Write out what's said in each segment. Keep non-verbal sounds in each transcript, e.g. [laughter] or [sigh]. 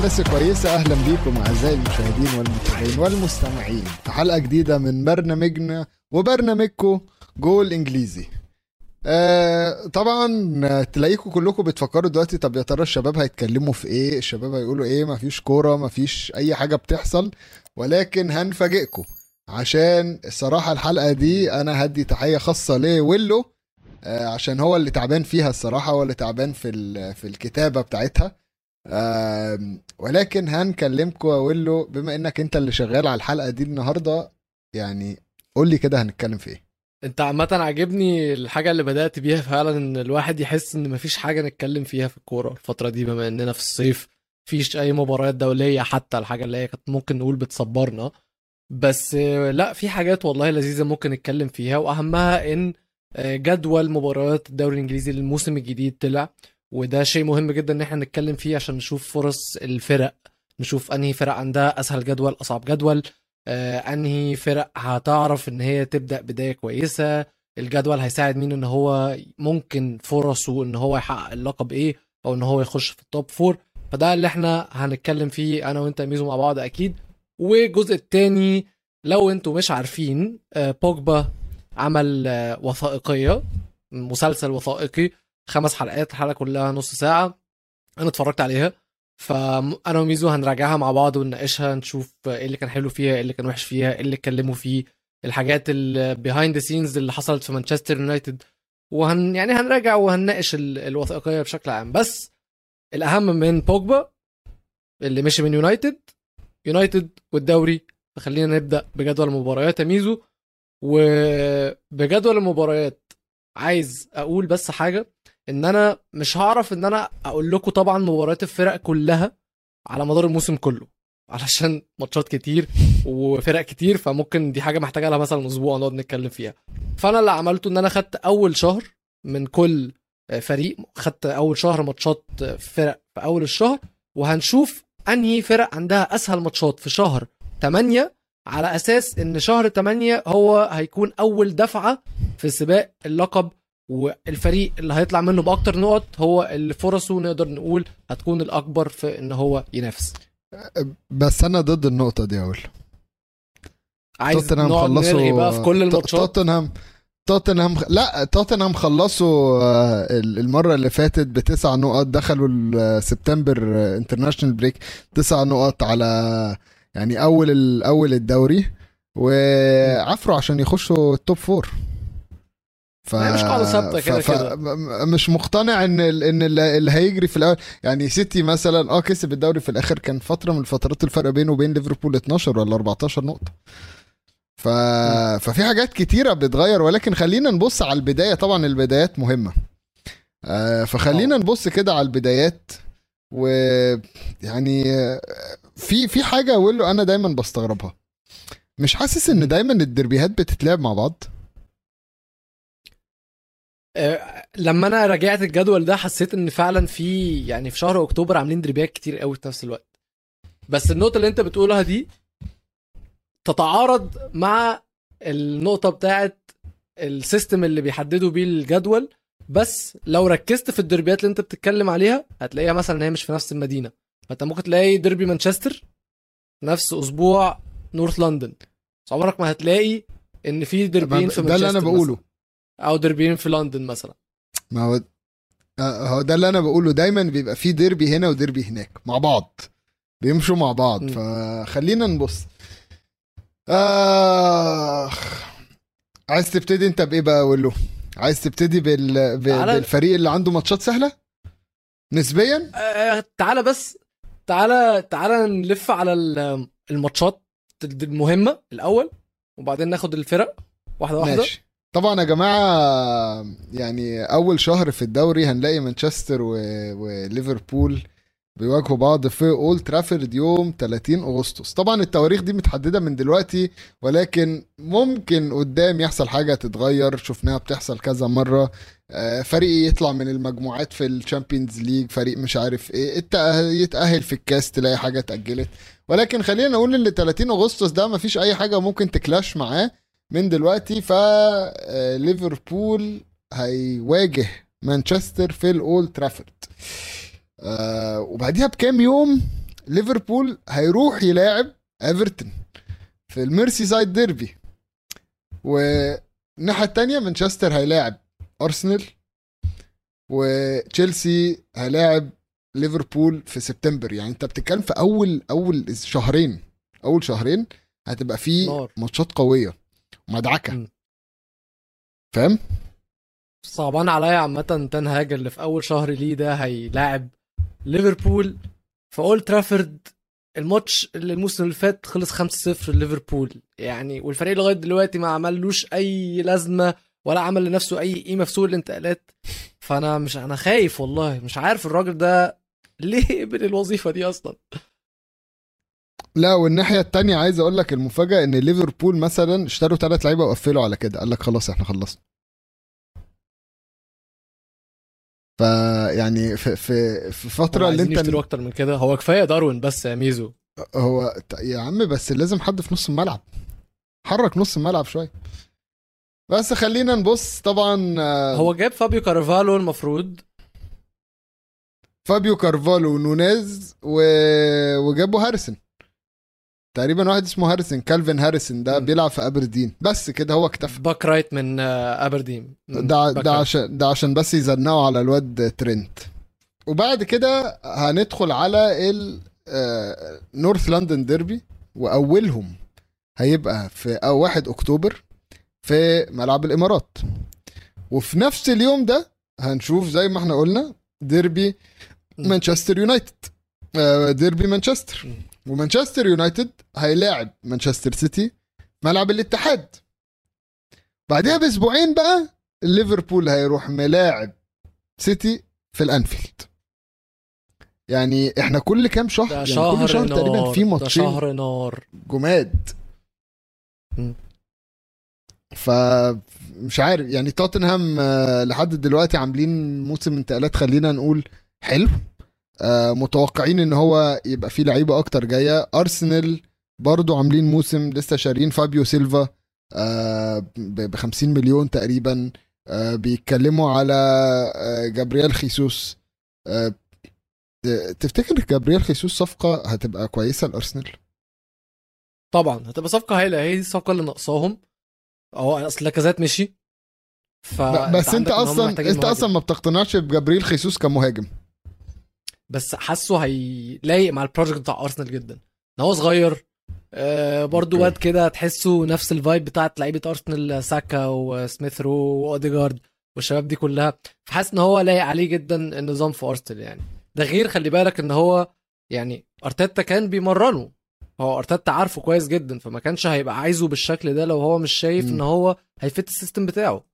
الناس كويسة. أهلا بيكم أعزائي المشاهدين والمتابعين والمستمعين في حلقة جديدة من برنامجنا وبرنامجكم جول إنجليزي. آه طبعا تلاقيكم كلكم بتفكروا دلوقتي طب يا ترى الشباب هيتكلموا في إيه؟ الشباب هيقولوا إيه؟ مفيش كورة مفيش أي حاجة بتحصل ولكن هنفاجئكم عشان الصراحه الحلقة دي أنا هدي تحية خاصة لويلو آه عشان هو اللي تعبان فيها الصراحة هو اللي تعبان في في الكتابة بتاعتها. ولكن هنكلمكم يا ويلو بما إنك أنت اللي شغال على الحلقة دي النهارده يعني قول لي كده هنتكلم في إيه؟ أنت عامة عاجبني الحاجة اللي بدأت بيها فعلا إن الواحد يحس إن مفيش حاجة نتكلم فيها في الكورة الفترة دي بما إننا في الصيف مفيش أي مباريات دولية حتى الحاجة اللي هي كانت ممكن نقول بتصبرنا. بس لا في حاجات والله لذيذة ممكن نتكلم فيها وأهمها إن آه، جدول مباريات الدوري الإنجليزي للموسم الجديد طلع. وده شيء مهم جدا إن إحنا نتكلم فيه عشان نشوف فرص الفرق نشوف أنهي فرق عندها أسهل جدول أصعب جدول آه، أنهي فرق هتعرف إن هي تبدأ بداية كويسة الجدول هيساعد مين إن هو ممكن فرصه إن هو يحقق اللقب إيه أو إن هو يخش في ال top four فده اللي إحنا هنتكلم فيه أنا وأنت ميزو مع بعض أكيد. والجزء التاني لو أنتوا مش عارفين آه، بوجبا عمل آه، وثائقية مسلسل وثائقي خمس حلقات الحلقة كلها نص ساعة. أنا اتفرجت عليها. فانا وميزو هنراجعها مع بعض ونناقشها نشوف إيه اللي كان حلو فيها إيه اللي كان وحش فيها إيه اللي اتكلموا فيه الحاجات ال behind scenes اللي حصلت في مانشستر يونايتد وهن يعني هنراجع وهنناقش ال- الوثائقية بشكل عام. بس الأهم من بوجبا اللي مشي من يونايتد يونايتد والدوري. فخلينا نبدأ بجدول المباريات يا ميزو. وبجدول المباريات عايز أقول بس حاجة. إن أنا مش هعرف إن أنا أقول لكم طبعا مباريات الفرق كلها على مدار الموسم كله علشان ماتشات كتير وفرق كتير فممكن دي حاجة محتاجة لها مثلا أسبوع نقعد نتكلم فيها. فأنا اللي عملته إن أنا خدت أول شهر من كل فريق خدت أول شهر ماتشات فرق في أول الشهر وهنشوف أنهي فرق عندها أسهل ماتشات في شهر 8 على أساس إن شهر 8 هو هيكون أول دفعة في سباق اللقب والفريق اللي هيطلع منه بأكتر نقط هو اللي فرصه نقدر نقول هتكون الأكبر في إن هو ينافس. بس أنا ضد النقطة دي ويلو عايز توتنهام خلصوا بقى في كل الماتشات. توتنهام توتنهام لا توتنهام خلصوا آه، المرة اللي فاتت بتسع نقط دخلوا سبتمبر international break تسع نقط على يعني أول أول الدوري وعفروا عشان يخشوا ال top four ف... هي مش قاعدة ثابتة كده ف... كده. مش مقتنع إن ال- إن اللي اللي هيجري في الأول يعني سيتي مثلا آه كسب الدوري في الآخر كان فترة من الفترات الفرق بينه وبين ليفربول 12 ولا 14 نقطة. ف... ففي حاجات كتيرة بتتغير ولكن خلينا نبص على البداية. طبعا البدايات مهمة. آه فخلينا نبص كده على البدايات. ويعني آه، في في حاجة أقول له أنا دايما بستغربها. مش حاسس إن دايما الدربيهات بتتلعب مع بعض؟ آه، لما أنا راجعت الجدول ده حسيت إن فعلا في يعني في شهر أكتوبر عاملين دربيات كتير قوي في نفس الوقت. بس النقطة اللي أنت بتقولها دي تتعارض مع النقطة بتاعت ال system اللي بيحددوا بيه الجدول بس لو ركزت في الدربيات اللي أنت بتتكلم عليها هتلاقيها مثلا هي مش في نفس المدينة. فأنت ممكن تلاقي ديربي مانشستر نفس أسبوع north London. بس عمرك ما هتلاقي إن في ديربيين في ده اللي أنا مانشستر بقوله. مثلاً. أو ديربيين في لندن مثلا. ما هو آه، هو ده اللي أنا بقوله. دايما بيبقى في ديربي هنا وديربي هناك مع بعض. بيمشوا مع بعض. م. فخلينا نبص. آخ عايز تبتدي أنت بإيه بقى أقول له عايز تبتدي بال... بالفريق اللي عنده ماتشات سهلة؟ نسبيا؟ آه، تعالى بس. تعالى تعالى نلف على ال- الماتشات المهمة الأول وبعدين ناخد الفرق واحدة واحدة. ماشي. طبعا يا جماعة يعني أول شهر في الدوري هنلاقي مانشستر. وليفربول بيواجهوا بعض في أولد ترافورد يوم 30 أغسطس. طبعا التواريخ دي متحددة من دلوقتي ولكن ممكن قدام يحصل حاجة تتغير. شفناها بتحصل كذا مرة. آه، فريق يطلع من المجموعات في ال Champions League فريق مش عارف إيه يتأهل في الكاس تلاقي حاجة اتأجلت. ولكن خلينا نقول إن 30 أغسطس ده مفيش أي حاجة ممكن ت clash معاه. من دلوقتي فليفربول هيواجه مانشستر في الأولد ترافورد. آه وبعديها بكام يوم ليفربول هيروح يلاعب إيفرتون في ال Merseyside derby. والناحية التانية مانشستر هيلاعب أرسنال وتشيلسي هيلاعب ليفربول في سبتمبر. يعني انت بتتكلم في أول أول شهرين أول شهرين هتبقى في. ماتشات قوية. ومدعكه مم. فاهم؟ صعبان عليا عامة تنهاج اللي في أول شهر ليه ده هيلاعب ليفربول. في أولد ترافورد الماتش اللي الموسم اللي فات خلص 5-0 ليفربول. يعني والفريق لغاية دلوقتي ما عملوش أي لازمة ولا عمل لنفسه أي قيمة في سوق الانتقالات. فأنا مش أنا خايف والله. مش عارف الراجل ده ليه قبل الوظيفة دي أصلا. لا والناحية التانية عايز أقول لك المفاجأة إن ليفربول مثلا اشتروا ثلاث لعيبة وقفلوا على كده. قال لك خلاص إحنا خلصنا. فيعني في في في فترة اللي عايزين أنت يشتروا أكتر من كده. هو كفاية داروين بس يا ميزو. هو يا عم بس لازم حد في نص الملعب. حرك نص الملعب شوية. بس خلينا نبص طبعا هو جاب فابيو كارفالو المفروض. فابيو كارفالو ونونيز و... وجابوا هاريسون. تقريبا واحد اسمه هاريسون كالفين هاريسون ده م. بيلعب في ابردين بس كده هو اكتفى back right من آه، ابردين ده ده. عشان ده عشان بس يزنقوا على الواد ترينت وبعد كده هندخل على ال north London derby وأولهم هيبقى في أو 1 أكتوبر في ملعب الإمارات وفي نفس اليوم ده هنشوف زي ما إحنا قلنا ديربي. مانشستر يونايتد ديربي مانشستر. ومانشستر يونايتد هيلاعب مانشستر سيتي ملعب الاتحاد. بعدها بأسبوعين بقى ليفربول هيروح يلاعب سيتي في الأنفيلد. يعني إحنا كل كام شهر يعني شهر كل شهر نار تقريبا في ماتشين شهر نار. جماد. مم. فمش عارف يعني توتنهام آه، لحد دلوقتي عاملين موسم انتقالات خلينا نقول حلو. متوقعين إن هو يبقى فيه لعيبة أكتر جاية. أرسنال برضو عاملين موسم لسه شارين فابيو سيلفا ب 50 مليون تقريبا. آه، بيتكلموا على آه، جابرييل خيسوس. آه، تفتكر جابرييل خيسوس صفقة هتبقى كويسة لأرسنال؟ طبعا هتبقى صفقة هايله هي دي الصفقة اللي ناقصاهم. هو أصل لاكازيت مشي. ف بس أنت أصلا أنت مهاجم. أصلا ما بتقتنعش بجابرييل خيسوس كمهاجم. بس حاسه هيلايق مع ال project بتاع ارسنال جدا. إن هو صغير آه برضو. واد كده تحسه نفس ال vibe بتاعت لعيبة ارسنال ساكا وسميث رو وأوديجارد والشباب دي كلها. فحاسس إن هو لايق عليه جدا النظام في ارسنال يعني. ده غير خلي بالك إن هو يعني أرتيتا كان بيمرنه. هو أرتيتا عارفه كويس جدا فما كانش هيبقى عايزه بالشكل ده لو هو مش شايف. إن هو هي fit ال system بتاعه.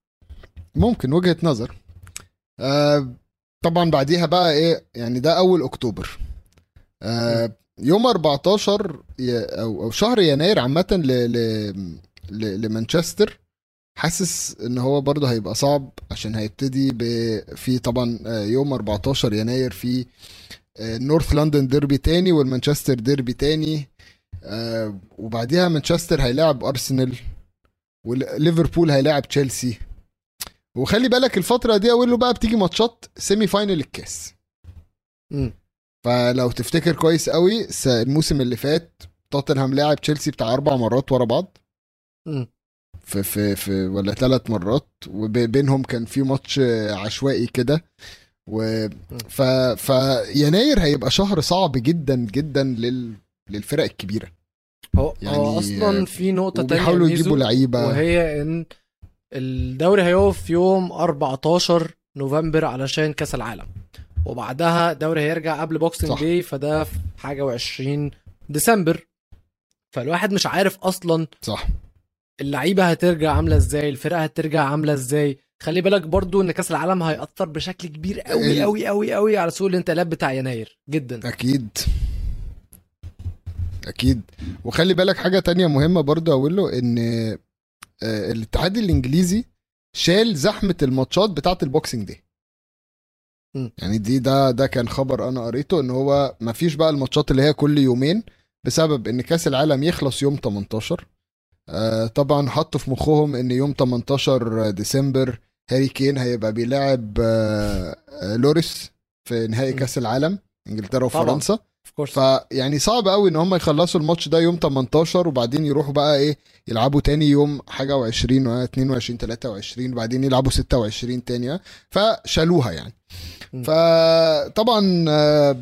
ممكن وجهة نظر. آه طبعا بعديها بقى إيه يعني ده أول أكتوبر. آه يوم 14 ي- أو أو شهر يناير ل- لمانشستر حاسس إن هو برضه هيبقى صعب عشان هيبتدي في طبعا آه، يوم 14 يناير في north London derby تاني وال Manchester derby تاني. آه، وبعديها مانشستر هيلاعب أرسنال وليفربول هيلاعب تشيلسي. وخلي بالك الفترة دي أوله بقى بتيجي ماتشات semi final الكاس. مم. فلو تفتكر كويس قوي الموسم اللي فات توتنهام لاعب تشيلسي بتاع أربع مرات ورا بعض. مم. في في في ولا ثلاث مرات. وبينهم كان في ماتش عشوائي كده. و ف فيناير هيبقى شهر صعب جدا جدا لل للفرق الكبيرة. هو يعني، هو أصلا في نقطة تانية ميزو، يجيبوا لعيبة. وهي إن الدوري هيقف يوم 14 نوفمبر علشان كأس العالم. وبعدها الدوري هيرجع قبل Boxing. Day فده في حاجة و20 ديسمبر. فالواحد مش عارف أصلا صح. اللعيبة هترجع عاملة إزاي الفرقة هترجع عاملة إزاي. خلي بالك برضو إن كأس العالم هيأثر بشكل كبير قوي قوي قوي قوي على سوق الانتقالات بتاع يناير جدا. أكيد. أكيد. وخلي بالك حاجة تانية مهمة برضه أقول له إن الاتحاد الإنجليزي شال زحمة الماتشات بتاعة البوكسنج دي. يعني دي ده ده كان خبر أنا قريته إن هو ما فيش بقى الماتشات اللي هي كل يومين بسبب إن كأس العالم يخلص يوم 18 آه طبعا حطوا في مخهم إن يوم 18 ديسمبر هاري كين هيبقى بيلاعب آه آه لوريس في نهائي. كأس العالم إنجلترا طبعاً. وفرنسا كورس فيعني صعب قوي إن هم يخلصوا الماتش ده يوم 18 وبعدين يروحوا بقى إيه يلعبوا تاني يوم حاجة و20 22 23 وبعدين يلعبوا 26 تاني فشالوها يعني. فطبعا آه،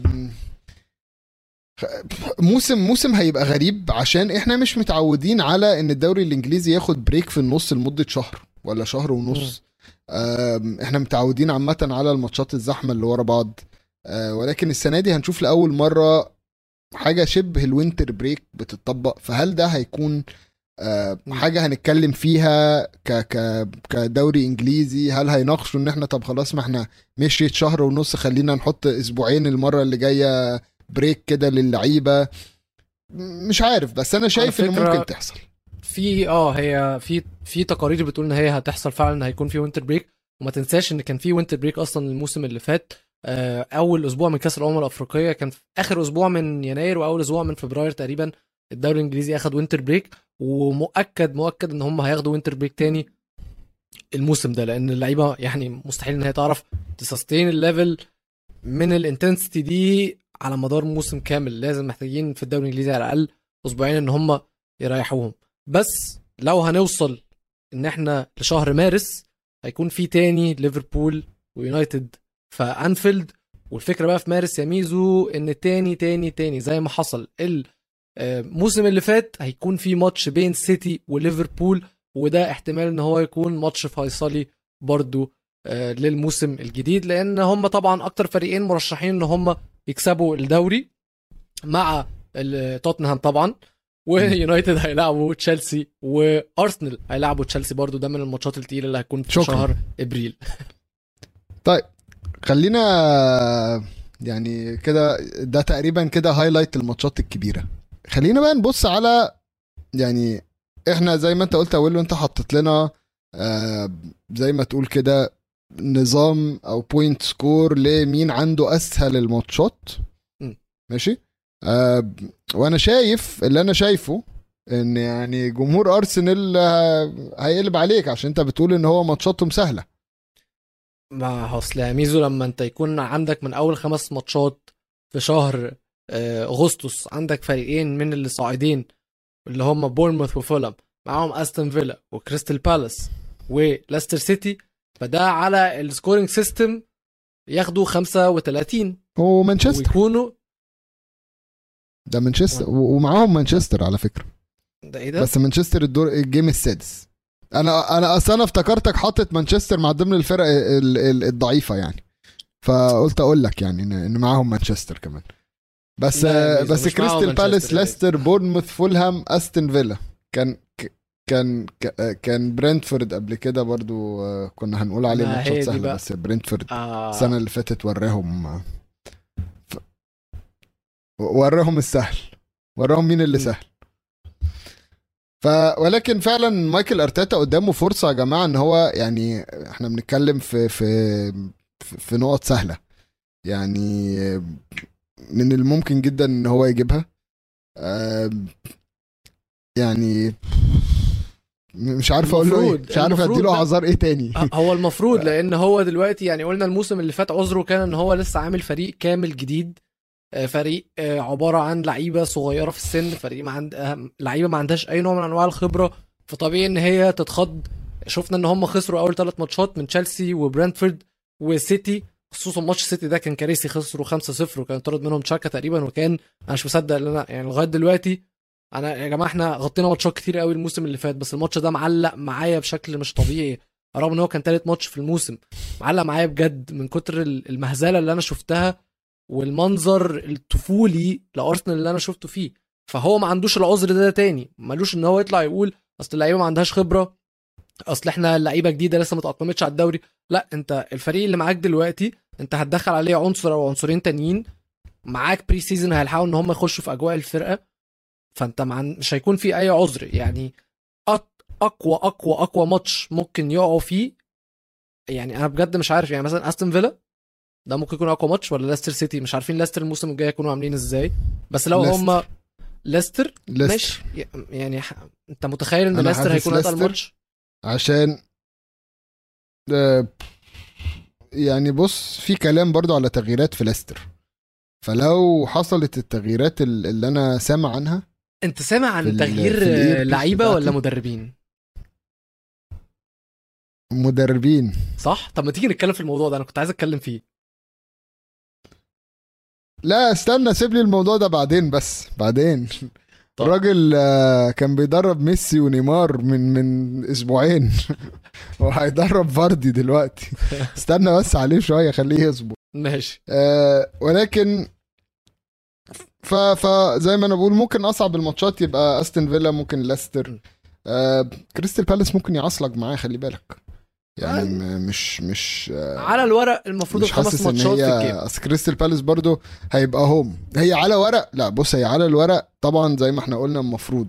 موسم موسم هيبقى غريب عشان إحنا مش متعودين على إن الدوري الإنجليزي ياخد break في النص لمدة شهر ولا شهر ونص. إحنا متعودين عامة على الماتشات الزحمة اللي ورا بعض. آه، ولكن السنة دي هنشوف لأول مرة حاجة شبه ال winter break بتطبق فهل ده هيكون آه،. حاجة هنتكلم فيها ك ك كدوري إنجليزي؟ هل هيناقشوا إن إحنا طب خلاص ما إحنا مشيت شهر ونص خلينا نحط أسبوعين المرة اللي جاية break كده للعيبة؟ مش عارف بس أنا شايف فكرة- ممكن تحصل. في آه هي في في تقارير بتقول إن هي هتحصل فعلا إن هيكون في winter break وما تنساش إن كان في winter break أصلا الموسم اللي فات. آه، أول أسبوع من كأس الأمم الأفريقية كان في آخر أسبوع من يناير وأول أسبوع من فبراير تقريبا الدوري الإنجليزي أخد winter break ومؤكد مؤكد إن هم هياخدوا winter break تاني الموسم ده لأن اللعيبة يعني مستحيل إن هي تعرف ت sustain ال level من ال intensity دي على مدار موسم كامل. لازم محتاجين في الدوري الإنجليزي على الأقل أسبوعين إن هم يريحوهم. بس لو هنوصل إن إحنا لشهر مارس هيكون في تاني ليفربول ويونايتد في انفيلد والفكرة بقى في مارس يا ميزو إن تاني تاني تاني زي ما حصل الموسم اللي فات هيكون في ماتش بين سيتي وليفربول وده احتمال إن هو يكون ماتش فيصلي برضو آه، للموسم الجديد لأن هم طبعا أكتر فريقين مرشحين إن هم يكسبوا الدوري مع توتنهام طبعا [laughs] ويونايتد هيلعبوا تشيلسي وأرسنال هيلعبوا تشيلسي برضو ده من الماتشات التقيلة اللي هتكون في شكراً. شهر إبريل خلينا يعني كده ده تقريبا كده highlight الماتشات الكبيرة. خلينا بقى نبص على يعني إحنا زي ما أنت قلت اول أنت حطيت لنا آه زي ما تقول كده نظام أو point score لمين عنده أسهل الماتشات. ماشي؟ آه وأنا شايف اللي أنا شايفه إن يعني جمهور أرسنال آه، هيقلب عليك عشان أنت بتقول إن هو ماتشاتهم سهلة. ما هو اصل يا ميزو لما انت يكون عندك من أول خمس ماتشات في شهر آه، أغسطس عندك فريقين من اللي صاعدين اللي هم بورنموث وفولهام معاهم أستون فيلا وكريستال بالاس وليستر سيتي فده على ال scoring system ياخدوا 35 ومانشستر. ويكونوا ده مانشستر ومعاهم مانشستر على فكرة. ده إيه ده؟ بس مانشستر الدور ال game السادس. أنا أنا اصل أنا افتكرتك حاطط مانشستر مع ضمن الفرق ال- ال- الضعيفة يعني. فقلت أقول لك يعني ان إن معاهم مانشستر كمان. بس ميزو، بس كريستال بالاس ليستر بورنموث فولهام أستون فيلا. كان كان كان برنتفورد قبل كده برضو آه، كنا هنقول عليه ماتشات سهلة. بس برنتفورد آه. السنة اللي فاتت وراهم آه، ف... وراهم السهل. وراهم مين اللي. سهل؟ ف ولكن فعلا ميكيل أرتيتا قدامه فرصة يا جماعة إن هو يعني إحنا بنتكلم في في في- نقط سهلة. يعني من الممكن جدا إن هو يجيبها. يعني مش عارف أقول له المفروض- مش عارف أديله. أعذار إيه تاني. هو المفروض [laughs] لأن هو دلوقتي يعني قلنا الموسم اللي فات عذره كان إن هو لسه عامل فريق كامل جديد. آه، فريق آه، عبارة عن لعيبة صغيرة في السن فريق ما عند آه، لعيبة ما عندهاش أي نوع من أنواع الخبرة فطبيعي إن هي تتخض. شفنا إن هم خسروا أول ثلاث ماتشات من تشيلسي وبرنتفورد وسيتي خصوصا ماتش سيتي ده كان كارثي خسروا 5-0 وكان طرد منهم تشاكا تقريبا وكان أنا مش مصدق إن أنا يعني لغاية دلوقتي أنا يا جماعة إحنا غطينا ماتشات كتير قوي الموسم اللي فات بس الماتش ده معلق معايا بشكل مش طبيعي رغم إن هو كان تالت ماتش في الموسم معلق معايا بجد من كتر ال- المهزلة اللي أنا شفتها والمنظر الطفولي لأرسنال اللي أنا شفته فيه. فهو ما عندوش العذر ده, ده تاني. ملوش إن هو يطلع يقول أصل اللعيبة ما عندهاش خبرة أصل إحنا لعيبة جديدة لسه ما تأقلمتش على الدوري. لا أنت الفريق اللي معاك دلوقتي أنت هتدخل عليه عنصر أو عنصرين تانيين. معاك pre-season هيحاولوا إن هم يخشوا في أجواء الفرقة. فأنت مش هيكون في أي عذر. يعني أقوى أقوى أقوى ماتش ممكن يقعوا فيه. يعني أنا بجد مش عارف. يعني مثلا أستون فيلا ده ممكن يكون أقوى ماتش ولا ليستر سيتي؟ مش عارفين ليستر الموسم الجاي يكونوا عاملين إزاي. بس لو. هم ليستر ماشي. يعني ح... أنت متخيل إن ليستر هيكون اتقل ليستر ماتش؟ عشان آه، يعني بص في كلام برضو على تغييرات في ليستر. فلو حصلت التغييرات ال- اللي أنا سامع عنها أنت سامع عن تغيير لعيبة. ولا مدربين؟ مدربين. صح؟ طب ما تيجي نتكلم في الموضوع ده أنا كنت عايز أتكلم فيه. لا استنى سيب لي الموضوع ده بعدين بس بعدين. طب. الراجل آه، كان بيدرب ميسي ونيمار من من أسبوعين. [laughs] وهيدرب فاردي دلوقتي. استنى بس عليه شوية خليه يصبر. ماشي. آه، ولكن ف فزي ما أنا بقول ممكن أصعب الماتشات يبقى أستون فيلا ممكن ليستر. آه كريستال بالاس ممكن يعصلك معاه خلي بالك. يعني م- مش مش آه على الورق المفروض مش الخمس ماتشات في ال game. اصل كريستال بالاس برضو هيبقى home. هي على ورق؟ لا بص هي على الورق طبعا زي ما إحنا قلنا المفروض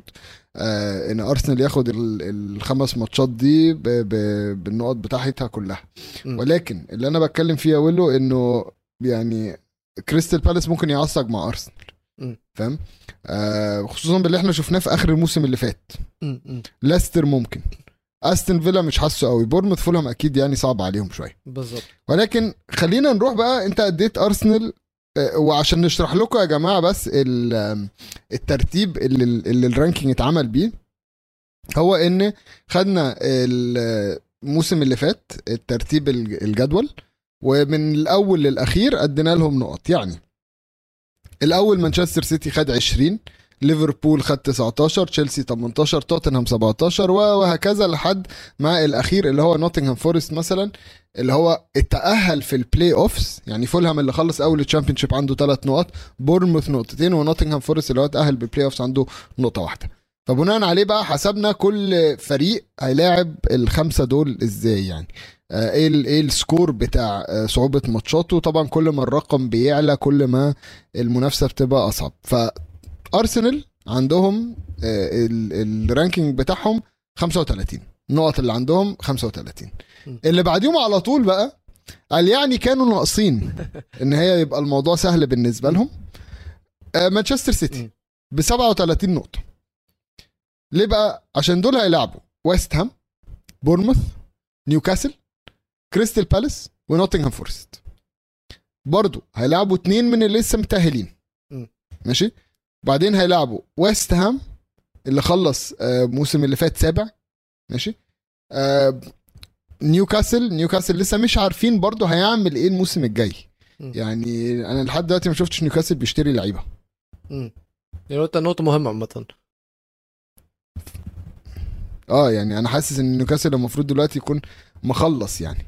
آه إن أرسنال ياخد ال- الخمس ماتشات دي ب ب بالنقط بتاعتها كلها. م. ولكن اللي أنا بتكلم فيه يا ويلو إنه يعني كريستال بالاس ممكن يعصلج مع أرسنال. فاهم؟ آه خصوصا باللي إحنا شفناه في آخر الموسم اللي فات. م- م. ليستر ممكن. استون فيلا مش حاسه قوي. بورنموث فولهام أكيد يعني صعب عليهم شوية. بالظبط. ولكن خلينا نروح بقى أنت أديت ارسنال آه، وعشان نشرح لكم يا جماعة بس الترتيب اللي, اللي ال ranking اتعمل بيه. هو إن خدنا الموسم اللي فات الترتيب الج- الجدول ومن الأول للأخير أدينا لهم نقط. يعني الأول مانشستر سيتي خد 20 ليفربول خد 19 تشيلسي 18 توتنهام 17 وهكذا لحد ما الأخير اللي هو نوتنغهام فورست مثلا اللي هو اتأهل في ال playoffs يعني فولهام اللي خلص أول ال Championship عنده ثلاث نقط بورنموث نقطتين ونوتنغهام فورست اللي هو اتأهل بال playoffs عنده نقطة واحدة. فبناء عليه بقى حسبنا كل فريق هيلاعب الخمسة دول إزاي يعني. آه، إيه إيه ال score بتاع آه، صعوبة ماتشاته؟ طبعا كل ما الرقم بيعلى كل ما المنافسة بتبقى أصعب. فارسنال عندهم آه، ال- ال ranking بتاعهم 35 النقط اللي عندهم 35 م. اللي بعديهم على طول بقى قال يعني كانوا ناقصين [laughs] إن هي يبقى الموضوع سهل بالنسبة لهم. آه، مانشستر سيتي. ب 37 نقطة. ليه بقى؟ عشان دول هيلعبوا. ويست هام بورنموث نيوكاسل كريستال بالاس ونوتنغهام فورست. برضو هيلعبوا اتنين من اللي لسه متأهلين. م. ماشي؟ بعدين هيلعبوا ويست هام اللي خلص آه، الموسم اللي فات سابع. ماشي؟ آه، نيوكاسل نيوكاسل لسه مش عارفين برضه هيعمل إيه الموسم الجاي. يعني أنا لحد دلوقتي ما شفتش نيوكاسل بيشتري لعيبة. م. دي نقطة نقطة مهمة عامة. آه يعني أنا حاسس إن نيوكاسل المفروض دلوقتي يكون مخلص يعني.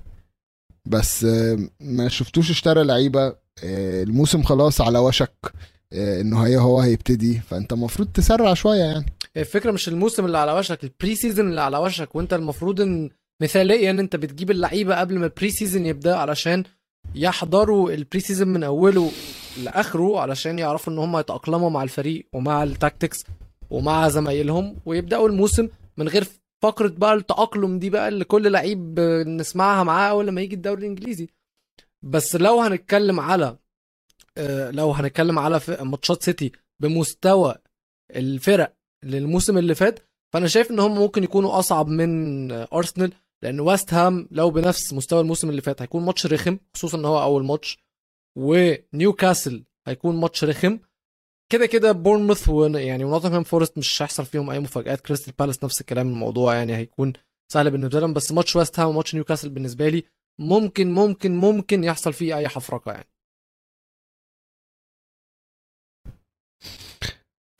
بس آه، ما شفتوش اشترى لعيبة. آه، الموسم خلاص على وشك. آه، إنه هي هو هيبتدي. فأنت المفروض تسرع شوية يعني. الفكرة مش الموسم اللي على وشك ال pre-season اللي على وشك. وأنت المفروض إن مثاليا أنت بتجيب اللعيبة قبل ما ال pre-season يبدأ علشان يحضروا ال pre-season من أوله لآخره علشان يعرفوا إن هم يتأقلموا مع الفريق ومع ال tactics ومع زمايلهم ويبدأوا الموسم من غير فقرة بقى التأقلم دي بقى اللي كل لعيب نسمعها معاه أول لما يجي الدوري الإنجليزي. بس لو هنتكلم على آه، لو هنتكلم على ماتشات سيتي بمستوى الفرق للموسم اللي فات فأنا شايف إن هم ممكن يكونوا أصعب من آه، أرسنال لأن ويست هام لو بنفس مستوى الموسم اللي فات هيكون ماتش رخم خصوصا إن هو أول ماتش ونيوكاسل هيكون ماتش رخم. كده كده بورنموث يعني ونوتنغهام فورست مش هيحصل فيهم أي مفاجآت. كريستال بالاس نفس الكلام الموضوع يعني هيكون سهل بالنسبة لهم بس ماتش ويست هام وماتش نيوكاسل بالنسبة لي ممكن ممكن ممكن يحصل فيه أي حفرقة يعني.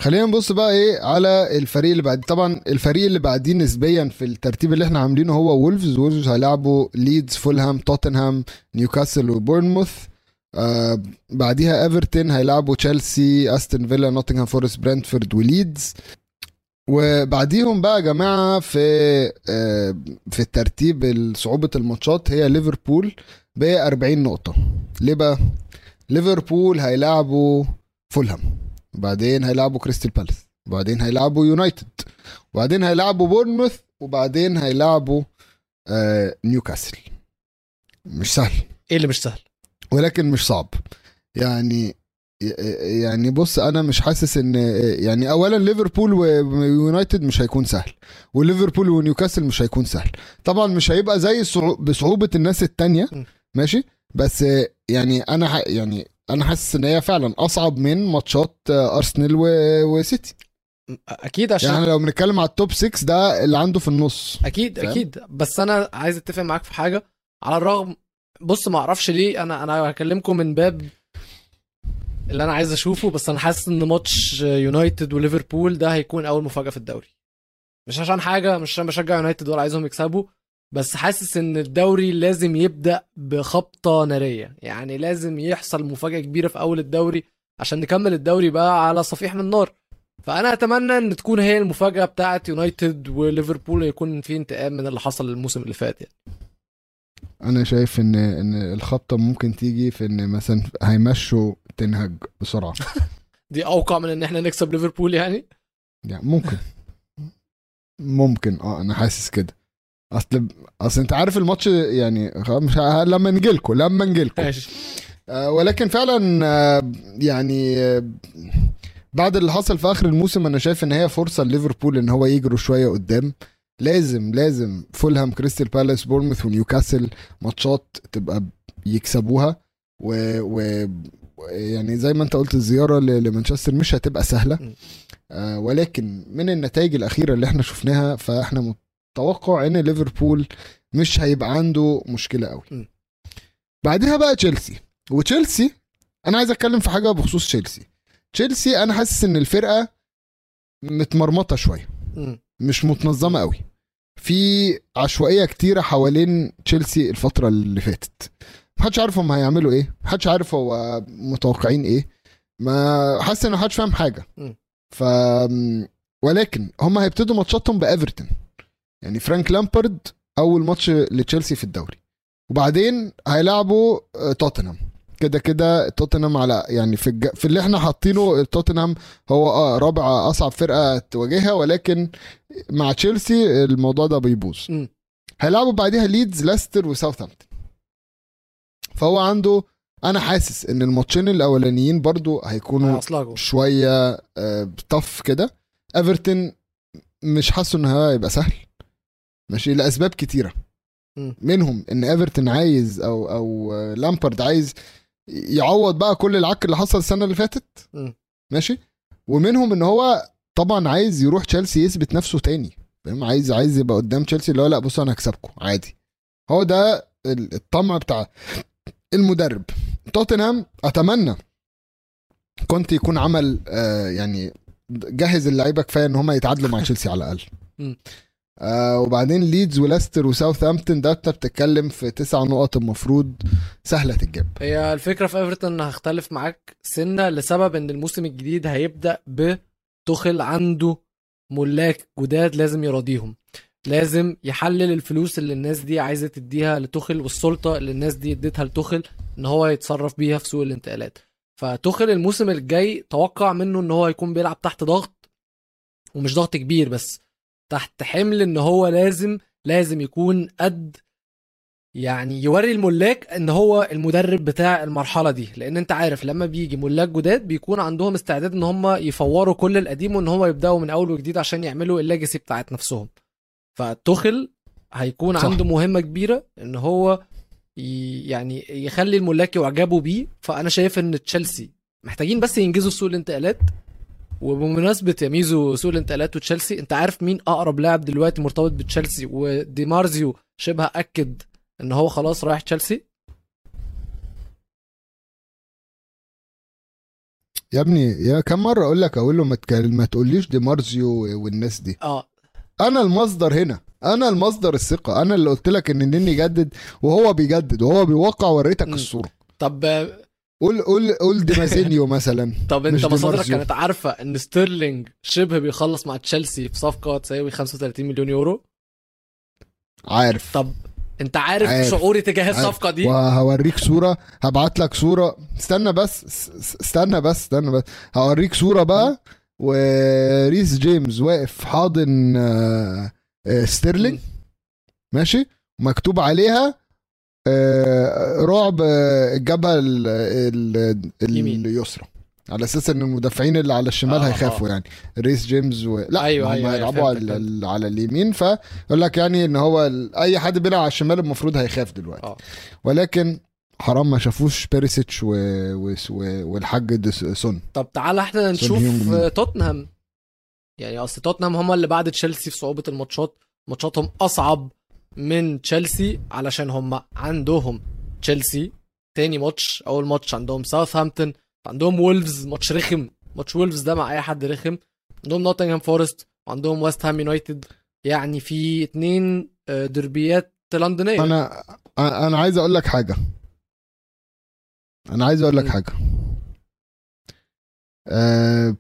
خلينا نبص بقى إيه على الفريق اللي بعد طبعا الفريق اللي بعديه نسبيا في الترتيب اللي إحنا عاملينه هو وولفز وولفز هيلعبوا ليدز فولهام توتنهام نيوكاسل وبورنموث. آه بعديها ايفرتون هيلعبوا تشيلسي استون فيلا نوتنغهام فورست برنتفورد وليدز وبعديهم بقى يا جماعة في آه في الترتيب صعوبة الماتشات هي ليفربول ب 40 نقطة. ليه بقى؟ ليفربول هيلعبوا فولهام وبعدين هيلعبوا كريستال بالاس وبعدين هيلعبوا يونايتد وبعدين هيلعبوا بورنموث وبعدين هيلعبوا آه نيوكاسل. مش سهل. إيه اللي مش سهل؟ ولكن مش صعب. يعني يعني بص أنا مش حاسس إن يعني اولا ليفربول ويونايتد مش هيكون سهل وليفربول ونيوكاسل مش هيكون سهل. طبعا مش هيبقى زي صعو- بصعوبة الناس التانية. ماشي؟ بس يعني أنا. يعني أنا حاسس إن هي فعلا أصعب من ماتشات آه، أرسنال و... وسيتي. أكيد عشان يعني لو بنتكلم على التوب 6 ده اللي عنده في النص. أكيد فاهم؟ أكيد. بس أنا عايز أتفق معاك في حاجة. على الرغم بص ما أعرفش ليه. أنا أنا هكلمكم من باب اللي أنا عايز أشوفه بس أنا حاسس إن ماتش يونايتد وليفربول ده هيكون أول مفاجأة في الدوري. مش عشان حاجة مش عشان بشجع يونايتد ولا عايزهم يكسبوا. بس حاسس إن الدوري لازم يبدأ بخبطة نارية. يعني لازم يحصل مفاجأة كبيرة في أول الدوري عشان نكمل الدوري بقى على صفيح من نار. فأنا أتمنى إن تكون هي المفاجأة بتاعه يونايتد وليفربول يكون في انتقام من اللي حصل الموسم اللي فات يعني. أنا شايف إن إن الخبطة ممكن تيجي في إن مثلا هيمشوا تنهج بسرعة. [laughs] دي أوقع من إن إحنا نكسب ليفربول يعني؟ يعني ممكن. ممكن. آه أنا حاسس كده. أصل أصل أنت عارف الماتش يعني مش لما نجيلكوا لما نجيلكوا. ماشي. آه ولكن فعلا آه يعني آه بعد اللي حصل في آخر الموسم أنا شايف إن هي فرصة لليفربول إن هو يجروا شوية قدام. لازم لازم فولهام كريستال بالاس بورنموث ونيوكاسل ماتشات تبقى يكسبوها. و, و يعني زي ما أنت قلت الزيارة لمانشستر مش هتبقى سهلة. آه ولكن من النتائج الأخيرة اللي إحنا شفناها فإحنا متوقع إن ليفربول مش هيبقى عنده مشكلة قوي. م. بعدها بقى تشيلسي. وتشيلسي أنا عايز أتكلم في حاجة بخصوص تشيلسي. تشيلسي أنا حاسس إن الفرقة متمرمطة شوية. مش متنظمة قوي. في عشوائية كتيرة حوالين تشيلسي الفترة اللي فاتت. محدش عارف هم هيعملوا إيه. محدش عارف هو متوقعين إيه. ما حاسس إن محدش فاهم حاجة. ف ولكن هم هيبتدوا ماتشاتهم بإيفرتون. يعني فرانك لامبرد أول ماتش لتشيلسي في الدوري. وبعدين هيلعبوا آه، توتنهام. كده كده توتنهام على يعني في الج... في اللي إحنا حاطينه توتنهام هو آه رابع أصعب فرقة تواجهها ولكن مع تشيلسي الموضوع ده بيبوظ. هيلعبوا بعديها ليدز ليستر وساوثهامبتون. فهو عنده أنا حاسس إن الماتشين الأولانيين برضو هيكونوا شوية طف كده. ايفرتون مش حاسه إن هيبقى سهل. ماشي لأسباب كتيرة. منهم إن إيفرتون عايز أو أو آه، لامبارد عايز يعوض بقى كل العك اللي حصل السنة اللي فاتت. ماشي؟ ومنهم إن هو طبعا عايز يروح تشيلسي يثبت نفسه تاني. فاهم؟ عايز عايز يبقى قدام تشيلسي اللي هو لأ بصوا أنا هكسبكم عادي. هو ده ال- الطمع بتاع المدرب. توتنهام أتمنى كنت يكون عمل آه يعني جهز اللعيبة كفاية إن هم يتعادلوا مع [laughs] تشيلسي على الأقل. آه وبعدين ليدز وليستر وساوثهامبتون ده انت بتتكلم في تسع نقط المفروض سهلة تتجاب. هي الفكرة في ايفرتون هختلف معاك سنة لسبب إن الموسم الجديد هيبدأ بتوخل عنده ملاك جداد لازم يراضيهم. لازم يحلل الفلوس اللي الناس دي عايزة تديها لتخل والسلطة اللي الناس دي اديتها لتخل إن هو يتصرف بيها في سوق الانتقالات. فتخل الموسم الجاي توقع منه إن هو يكون بيلعب تحت ضغط ومش ضغط كبير بس. تحت حمل إن هو لازم لازم يكون قد يعني يوري الملاك إن هو المدرب بتاع المرحلة دي. لأن أنت عارف لما بيجي ملاك جداد بيكون عندهم استعداد إن هم يفوروا كل القديم وإن هم يبدأوا من أول وجديد عشان يعملوا الليجاسي بتاعت نفسهم. فتوخل هيكون صح. عنده مهمة كبيرة إن هو ي- يعني يخلي الملاك يعجبوا بيه. فأنا شايف إن تشيلسي محتاجين بس ينجزوا سوق الانتقالات. وبمناسبة يا ميزو سوق الانتقالات وتشيلسي انت عارف مين أقرب لاعب دلوقتي مرتبط بتشيلسي؟ ودي مارزيو شبه أكد إن هو خلاص رايح تشيلسي؟ يا ابني يا كم مرة أقول لك؟ أقول له ما. ما تقوليش دي مارزيو والناس دي. آه. أنا المصدر هنا. أنا المصدر الثقة. أنا اللي قلت لك إن النني يجدد وهو بيجدد وهو بيوقع وريتك. الصورة. طب قول قول قول دي مارزيو [laughs] مثلا طب انت مصادرك. كانت عارفة إن ستيرلينج شبه بيخلص مع تشيلسي في صفقة تساوي 35 مليون يورو؟ عارف. طب انت عارف, عارف. شعوري تجاه عارف. الصفقة دي؟ وهوريك صورة هبعت لك صورة. استنى بس استنى بس استنى بس. هوريك صورة بقى وريس جيمس واقف حاضن آه، آه، ستيرلينج. ماشي؟ مكتوب عليها رعب آه، الجبهه ال- ال- ال- يمين. اليسرى. على أساس إن المدافعين اللي على الشمال آه، هيخافوا آه. يعني. ريس جيمس و... لا أيوة، هم أيوة، أيوة، هيلعبوا فهمتك، على, ال- على اليمين. فيقول لك يعني إن هو ال... أي حد بيلعب على الشمال المفروض هيخاف دلوقتي. آه. ولكن حرام ما شافوش بيريسيتش و... و... و... والحاج. سون. طب تعالى إحنا نشوف؟ آه، توتنهام. يعني أصل توتنهام هم اللي بعد تشيلسي في صعوبة الماتشات. ماتشاتهم أصعب. من تشيلسي علشان هم عندهم تشيلسي تاني ماتش أول ماتش عندهم ساوثهامبتون عندهم وولفز ماتش رخم. ماتش وولفز ده مع أي حد رخم. عندهم نوتنغهام فورست وعندهم ويست هام يونايتد يعني في اتنين آه، دربيات لندنية. أنا أنا عايز أقول لك حاجة. أنا عايز أقول لك. حاجة. أه...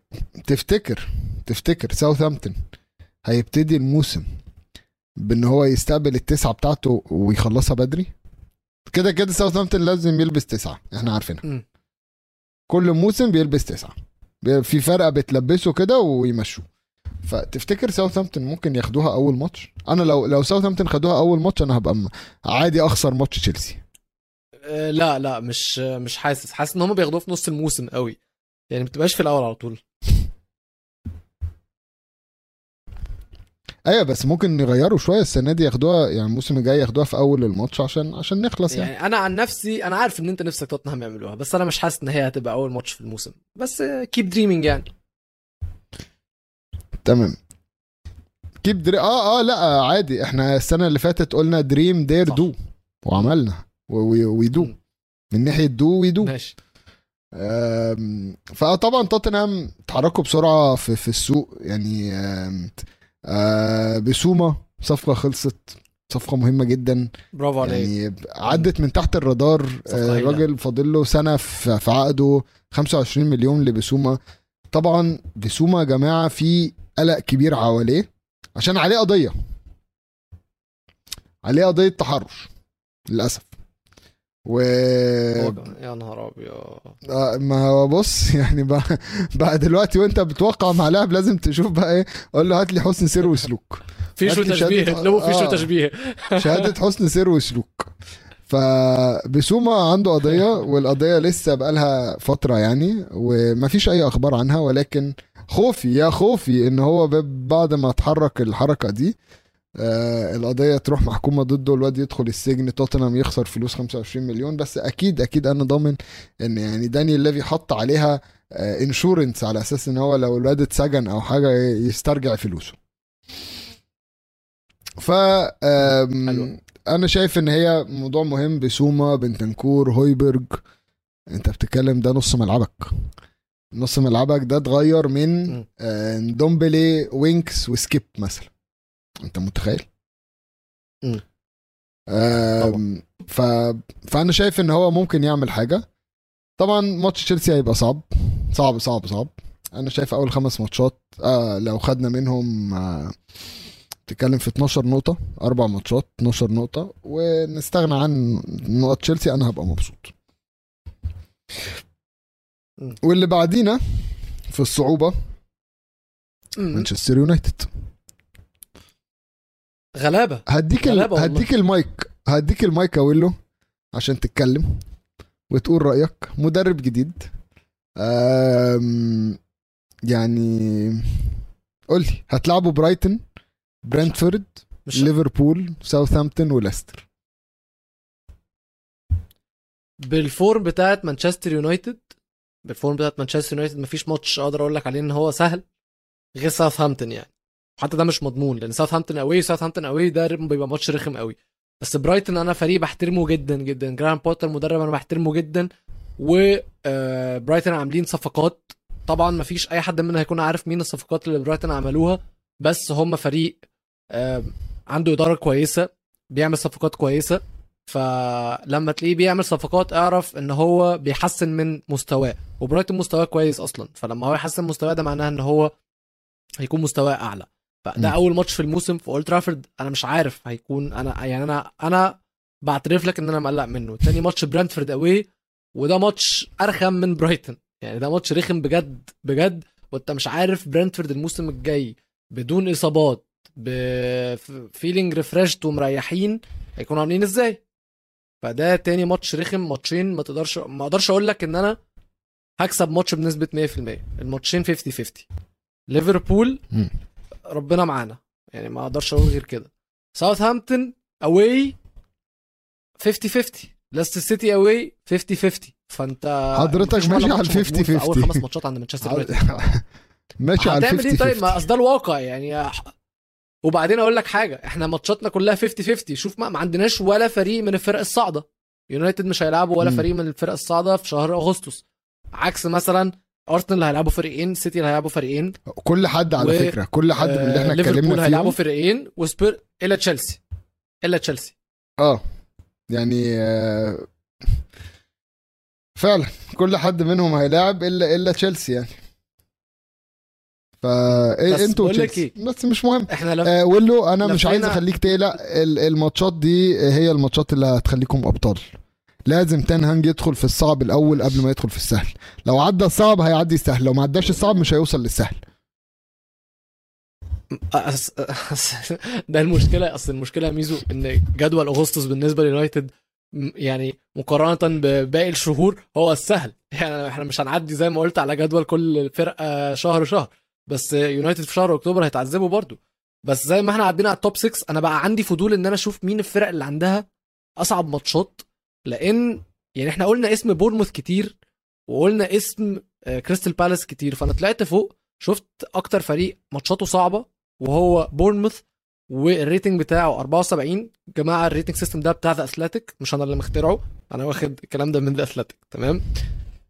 تفتكر تفتكر ساوثهامبتون هيبتدي الموسم بان هو يستقبل التسعة بتاعته ويخلصها بدري؟ كده كده ساوثهامبتون لازم يلبس تسعة إحنا عارفينها. كل موسم بيلبس تسعة. في فرقة بتلبسه كده ويمشوه. فتفتكر ساوثهامبتون ممكن ياخدوها أول ماتش؟ أنا لو لو ساوثهامبتون خدوها أول ماتش أنا هبقى عادي أخسر ماتش تشيلسي. آه، لا لا مش مش حاسس. حاسس إن هم بياخدوه في نص الموسم قوي. يعني ما بتبقاش في الأول على طول. أيوه بس ممكن يغيروا شوية السنة دي ياخدوها يعني الموسم الجاي ياخدوها في أول الماتش عشان عشان نخلص يعني, يعني أنا عن نفسي أنا عارف إن أنت نفسك توتنهام يعملوها بس أنا مش حاسس إن هي هتبقى أول ماتش في الموسم. بس keep dreaming يعني. تمام. keep drea... آه آه لأ عادي. إحنا السنة اللي فاتت قلنا dream dare صح. do وعملنا we do. من ناحية do we do ماشي. فطبعا توتنهام اتحركوا بسرعة في, في السوق. يعني آه، بسومة. صفقة خلصت. صفقة مهمة جدا. برافو عليك. يعني عدت من تحت الرادار. آه،. الراجل فاضل له سنة في عقده. 25 مليون لبسومة. طبعا بسومة يا جماعة في قلق كبير حواليه. عشان عليه قضية. عليه قضية تحرش. للأسف. و يا نهار أبيض. آه، ما هو بص [laughs] يعني بقى, بقى دلوقتي وانت بتوقع مع لاعب لازم تشوف بقى إيه قول له هات لي حسن سير وسلوك. في شو تشبيه شهادة- لو في شو آه. تشبيه. [laughs] شهادة حسن سير وسلوك. فبسومة عنده قضية والقضية لسه بقالها فترة يعني ومفيش أي أخبار عنها ولكن خوفي يا خوفي إن هو بعد ما اتحرك الحركة دي آه القضية تروح محكومة ضده الواد يدخل السجن توتنهام يخسر فلوس 25 مليون. بس أكيد أكيد أنا ضامن إن يعني دانيال ليفي حط عليها insurance على أساس إن هو لو الواد اتسجن أو حاجة يسترجع فلوسه. ف. أنا شايف إن هي موضوع مهم. بسوما بنتنكور هويبرج. أنت بتتكلم ده نص ملعبك. نص ملعبك ده اتغير من. آه، دومبلي وينكس وسكيب مثلا. انت متخيل مم. آم، ف... فأنا شايف إن هو ممكن يعمل حاجة طبعا ماتش تشيلسي هيبقى صعب صعب صعب صعب أنا شايف أول خمس ماتشات آه لو خدنا منهم آه تتكلم في 12 نقطة أربع ماتشات 12 نقطة ونستغنى عن نقط تشيلسي أنا هبقى مبسوط. واللي بعدينا في الصعوبة مم. مانشستر يونايتد. غلابة. هديك. غلابة. هديك المايك. هديك المايك يا ويلو عشان تتكلم وتقول رأيك. مدرب جديد. أم... يعني قول لي هتلعبوا برايتون برنتفورد ليفربول ساوثهامبتون وليستر. بال form بتاعت مانشستر يونايتد. بال form بتاعت مانشستر يونايتد مفيش ماتش أقدر أقول لك عليه إن هو سهل غير ساوثهامبتون يعني. حتى ده مش مضمون لأن ساوثهامبتون away ساوثهامبتون away ده بيبقى ماتش رخم قوي. بس برايتون أنا فريق بحترمه جدا جدا. جراهام بوتر مدرب أنا بحترمه جدا. و آه، عاملين صفقات. طبعا مفيش أي حد مننا هيكون عارف مين الصفقات اللي برايتون عملوها. بس هم فريق آه، عنده إدارة كويسة بيعمل صفقات كويسة. فلما تلاقيه بيعمل صفقات اعرف إن هو بيحسن من مستواه. وبرايتون مستواه كويس أصلا. فلما هو يحسن مستواه ده معناه إن هو هيكون مستواه أعلى. فده. أول ماتش في الموسم في أولد ترافورد أنا مش عارف هيكون أنا يعني أنا أنا بعترف لك إن أنا مقلق منه. تاني ماتش برانتفورد away وده ماتش أرخم من برايتون يعني ده ماتش رخم بجد بجد. وأنت مش عارف برانتفورد الموسم الجاي بدون إصابات ب feeling refreshed ومريحين هيكونوا عاملين إزاي؟ فده تاني ماتش رخم ماتشين ما تقدرش ما أقدرش أقول لك إن أنا هكسب ماتش بنسبة 100% الماتشين 50 50 ليفربول. ربنا معانا. يعني ما أقدرش أقول غير كده. ساوثهامبتون away 50 50 ليستر سيتي away 50 50 فانت حضرتك ماشي على ماتش مضمون 50 في أول 50. خمس ماتشات عند مانشستر يونايتد. [laughs] ماشي على هتعمل 50 إيه طيب؟ 50 ما أصل ده الواقع. يعني وبعدين أقول لك حاجة. إحنا ماتشاتنا كلها 50 50 شوف ما, ما عندناش ولا فريق من الفرق الصاعدة. يونايتد مش هيلعبوا ولا مم. فريق من الفرق الصاعدة في شهر أغسطس. عكس مثلا أرسنال هيلعبوا فريقين سيتي هيلعبوا فريقين. كل حد على و- فكرة كل حد من اللي إحنا آه، اتكلمنا هيلعبوا فيهم فريقين وسبير إلا تشيلسي. إلا تشيلسي. آه يعني آه، فعلا كل حد منهم هيلاعب إلا إلا تشيلسي يعني. فا إيه أنتوا تشيلسي. بس مش مهم. إحنا لف... آه ويلو أنا مش لفينا- عايز أخليك تقلق ال- الماتشات دي هي الماتشات اللي هتخليكم أبطال. لازم تنهنج يدخل في الصعب الأول قبل ما يدخل في السهل. لو عدى الصعب هيعدي السهل لو ما عداش الصعب مش هيوصل للسهل. ده المشكلة أصل المشكلة ميزو إن جدول أغسطس بالنسبة ليونايتد م- يعني مقارنة بباقي الشهور هو السهل. يعني إحنا مش هنعدي زي ما قلت على جدول كل فرقة شهر شهر. بس يونايتد في شهر أكتوبر هيتعذبوا برضو. بس زي ما إحنا عدينا على ال top 6 أنا بقى عندي فضول إن أنا أشوف مين الفرق اللي عندها أصعب ماتشات لأن يعني إحنا قلنا اسم بورنموث كتير وقلنا اسم آه، كريستال بالاس كتير فأنا طلعت فوق شفت أكتر فريق ماتشاته صعبة وهو بورنموث وال rating بتاعه 74 جماعة ال rating system ده بتاع The Athletic مش أنا اللي مخترعه أنا واخد الكلام ده من The Athletic تمام؟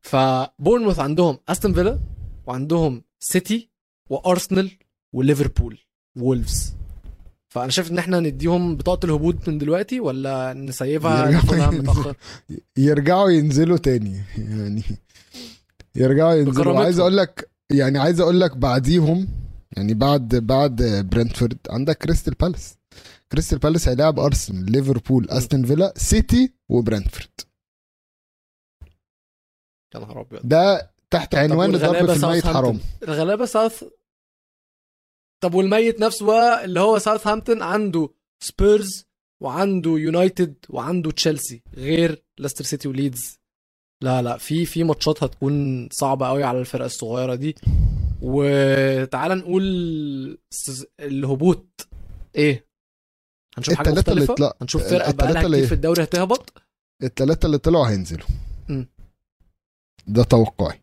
فبورنموث عندهم أستون فيلا وعندهم سيتي وأرسنال وليفربول وولفز. فأنا شايف إن إحنا نديهم بطاقة الهبوط من دلوقتي ولا نسيبها يرجعوا. متأخر يرجعوا ينزلوا تاني يعني يرجعوا ينزلوا. عايز أقول لك يعني عايز أقول لك بعديهم يعني بعد بعد برنتفورد عندك كريستال بالاس كريستال بالاس هيلاعب أرسنال ليفربول أستون فيلا سيتي وبرنتفورد يا نهار أبيض ده تحت عنوان والغلابة في الميت؟ حرام الغلابة ساوث طب والميت نفسه بقى اللي هو ساوثهامبتون عنده سبيرز وعنده يونايتد وعنده تشيلسي غير ليستر سيتي وليدز لا لا في في ماتشات هتكون صعبة قوي على الفرق الصغيرة دي. وتعال نقول الهبوط. إيه؟ هنشوف حاجة التلاتة اللي مختلفة؟ طلع- هنشوف فرقة التلاتة بقالها اللي- كتير في الدوري هتهبط؟ الثلاثة اللي طلعوا هينزلوا. ده توقعي.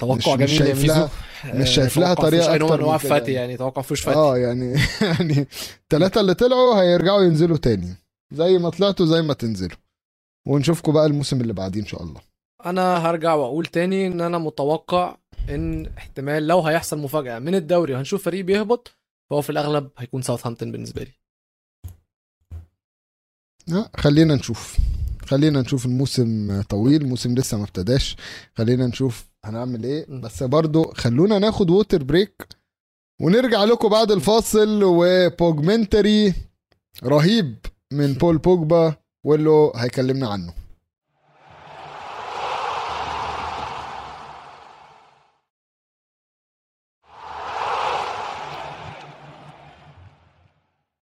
توقع مش- مش جميل يا شايف ميزو لها- مش شايف لها أكتر من انواع الفتي يعني. يعني توقع فيهوش فتي آه يعني [laughs] يعني الثلاثة اللي طلعوا هيرجعوا ينزلوا تاني. زي ما طلعتوا زي ما تنزلوا. ونشوفكم بقى الموسم اللي بعديه إن شاء الله. أنا هرجع وأقول تاني إن أنا متوقع إن احتمال لو هيحصل مفاجأة من الدوري وهنشوف فريق بيهبط فهو في الأغلب هيكون ساوثهامبتون بالنسبة لي. آه، خلينا نشوف. خلينا نشوف الموسم طويل الموسم لسه ما ابتداش. خلينا نشوف هنعمل إيه. بس برضو خلونا ناخد water break ونرجع لكم بعد الفاصل. و Pogmentary رهيب من بول بوجبا واللي هيكلمنا عنه.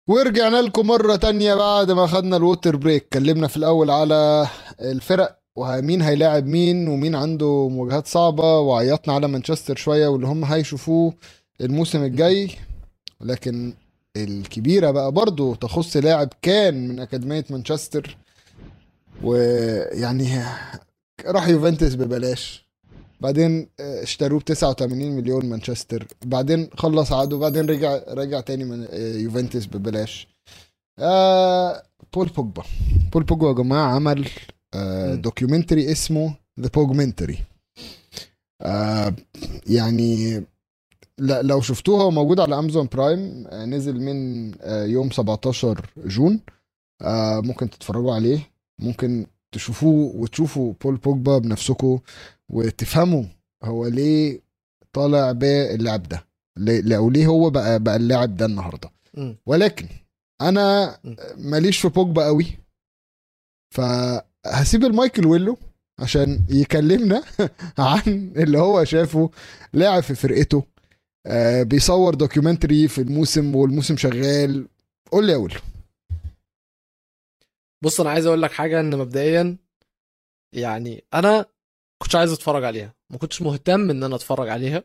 ورجعنا لكم مرة تانية بعد ما خدنا ال water break. اتكلمنا في الأول على الفرق ومين هيلاعب مين ومين عنده مواجهات صعبة وعيطنا على مانشستر شوية واللي هم هيشوفوه الموسم الجاي. لكن الكبيرة بقى برضو تخص لاعب كان من أكاديمية مانشستر ويعني راح يوفنتوس ببلاش. بعدين اشتروه ب 89 مليون مانشستر. بعدين خلص عقده بعدين رجع رجع تاني من يوفنتوس ببلاش. آه بول بوجبا. بول بوجبا يا جماعة عمل آه. documentary اسمه The Pogmentary آه يعني لا لو شفتوه هو موجود على امازون برايم آه نزل من آه يوم 17 June. آه ممكن تتفرجوا عليه. ممكن تشوفوه وتشوفوا بول بوجبا بنفسكم وتفهموا هو ليه طالع باللاعب ده. أو ليه هو بقى بقى اللاعب ده النهارده. ولكن أنا. ماليش في بوجبا قوي. فهسيب المايكل ويلو عشان يكلمنا [laughs] عن اللي هو شافه لاعب في فرقته آه بيصور documentary في الموسم والموسم شغال. قول لي يا ويلو. بص أنا عايز أقول لك حاجة إن مبدئيا يعني أنا كنتش عايز اتفرج عليها. ما كنتش مهتم إن أنا اتفرج عليها.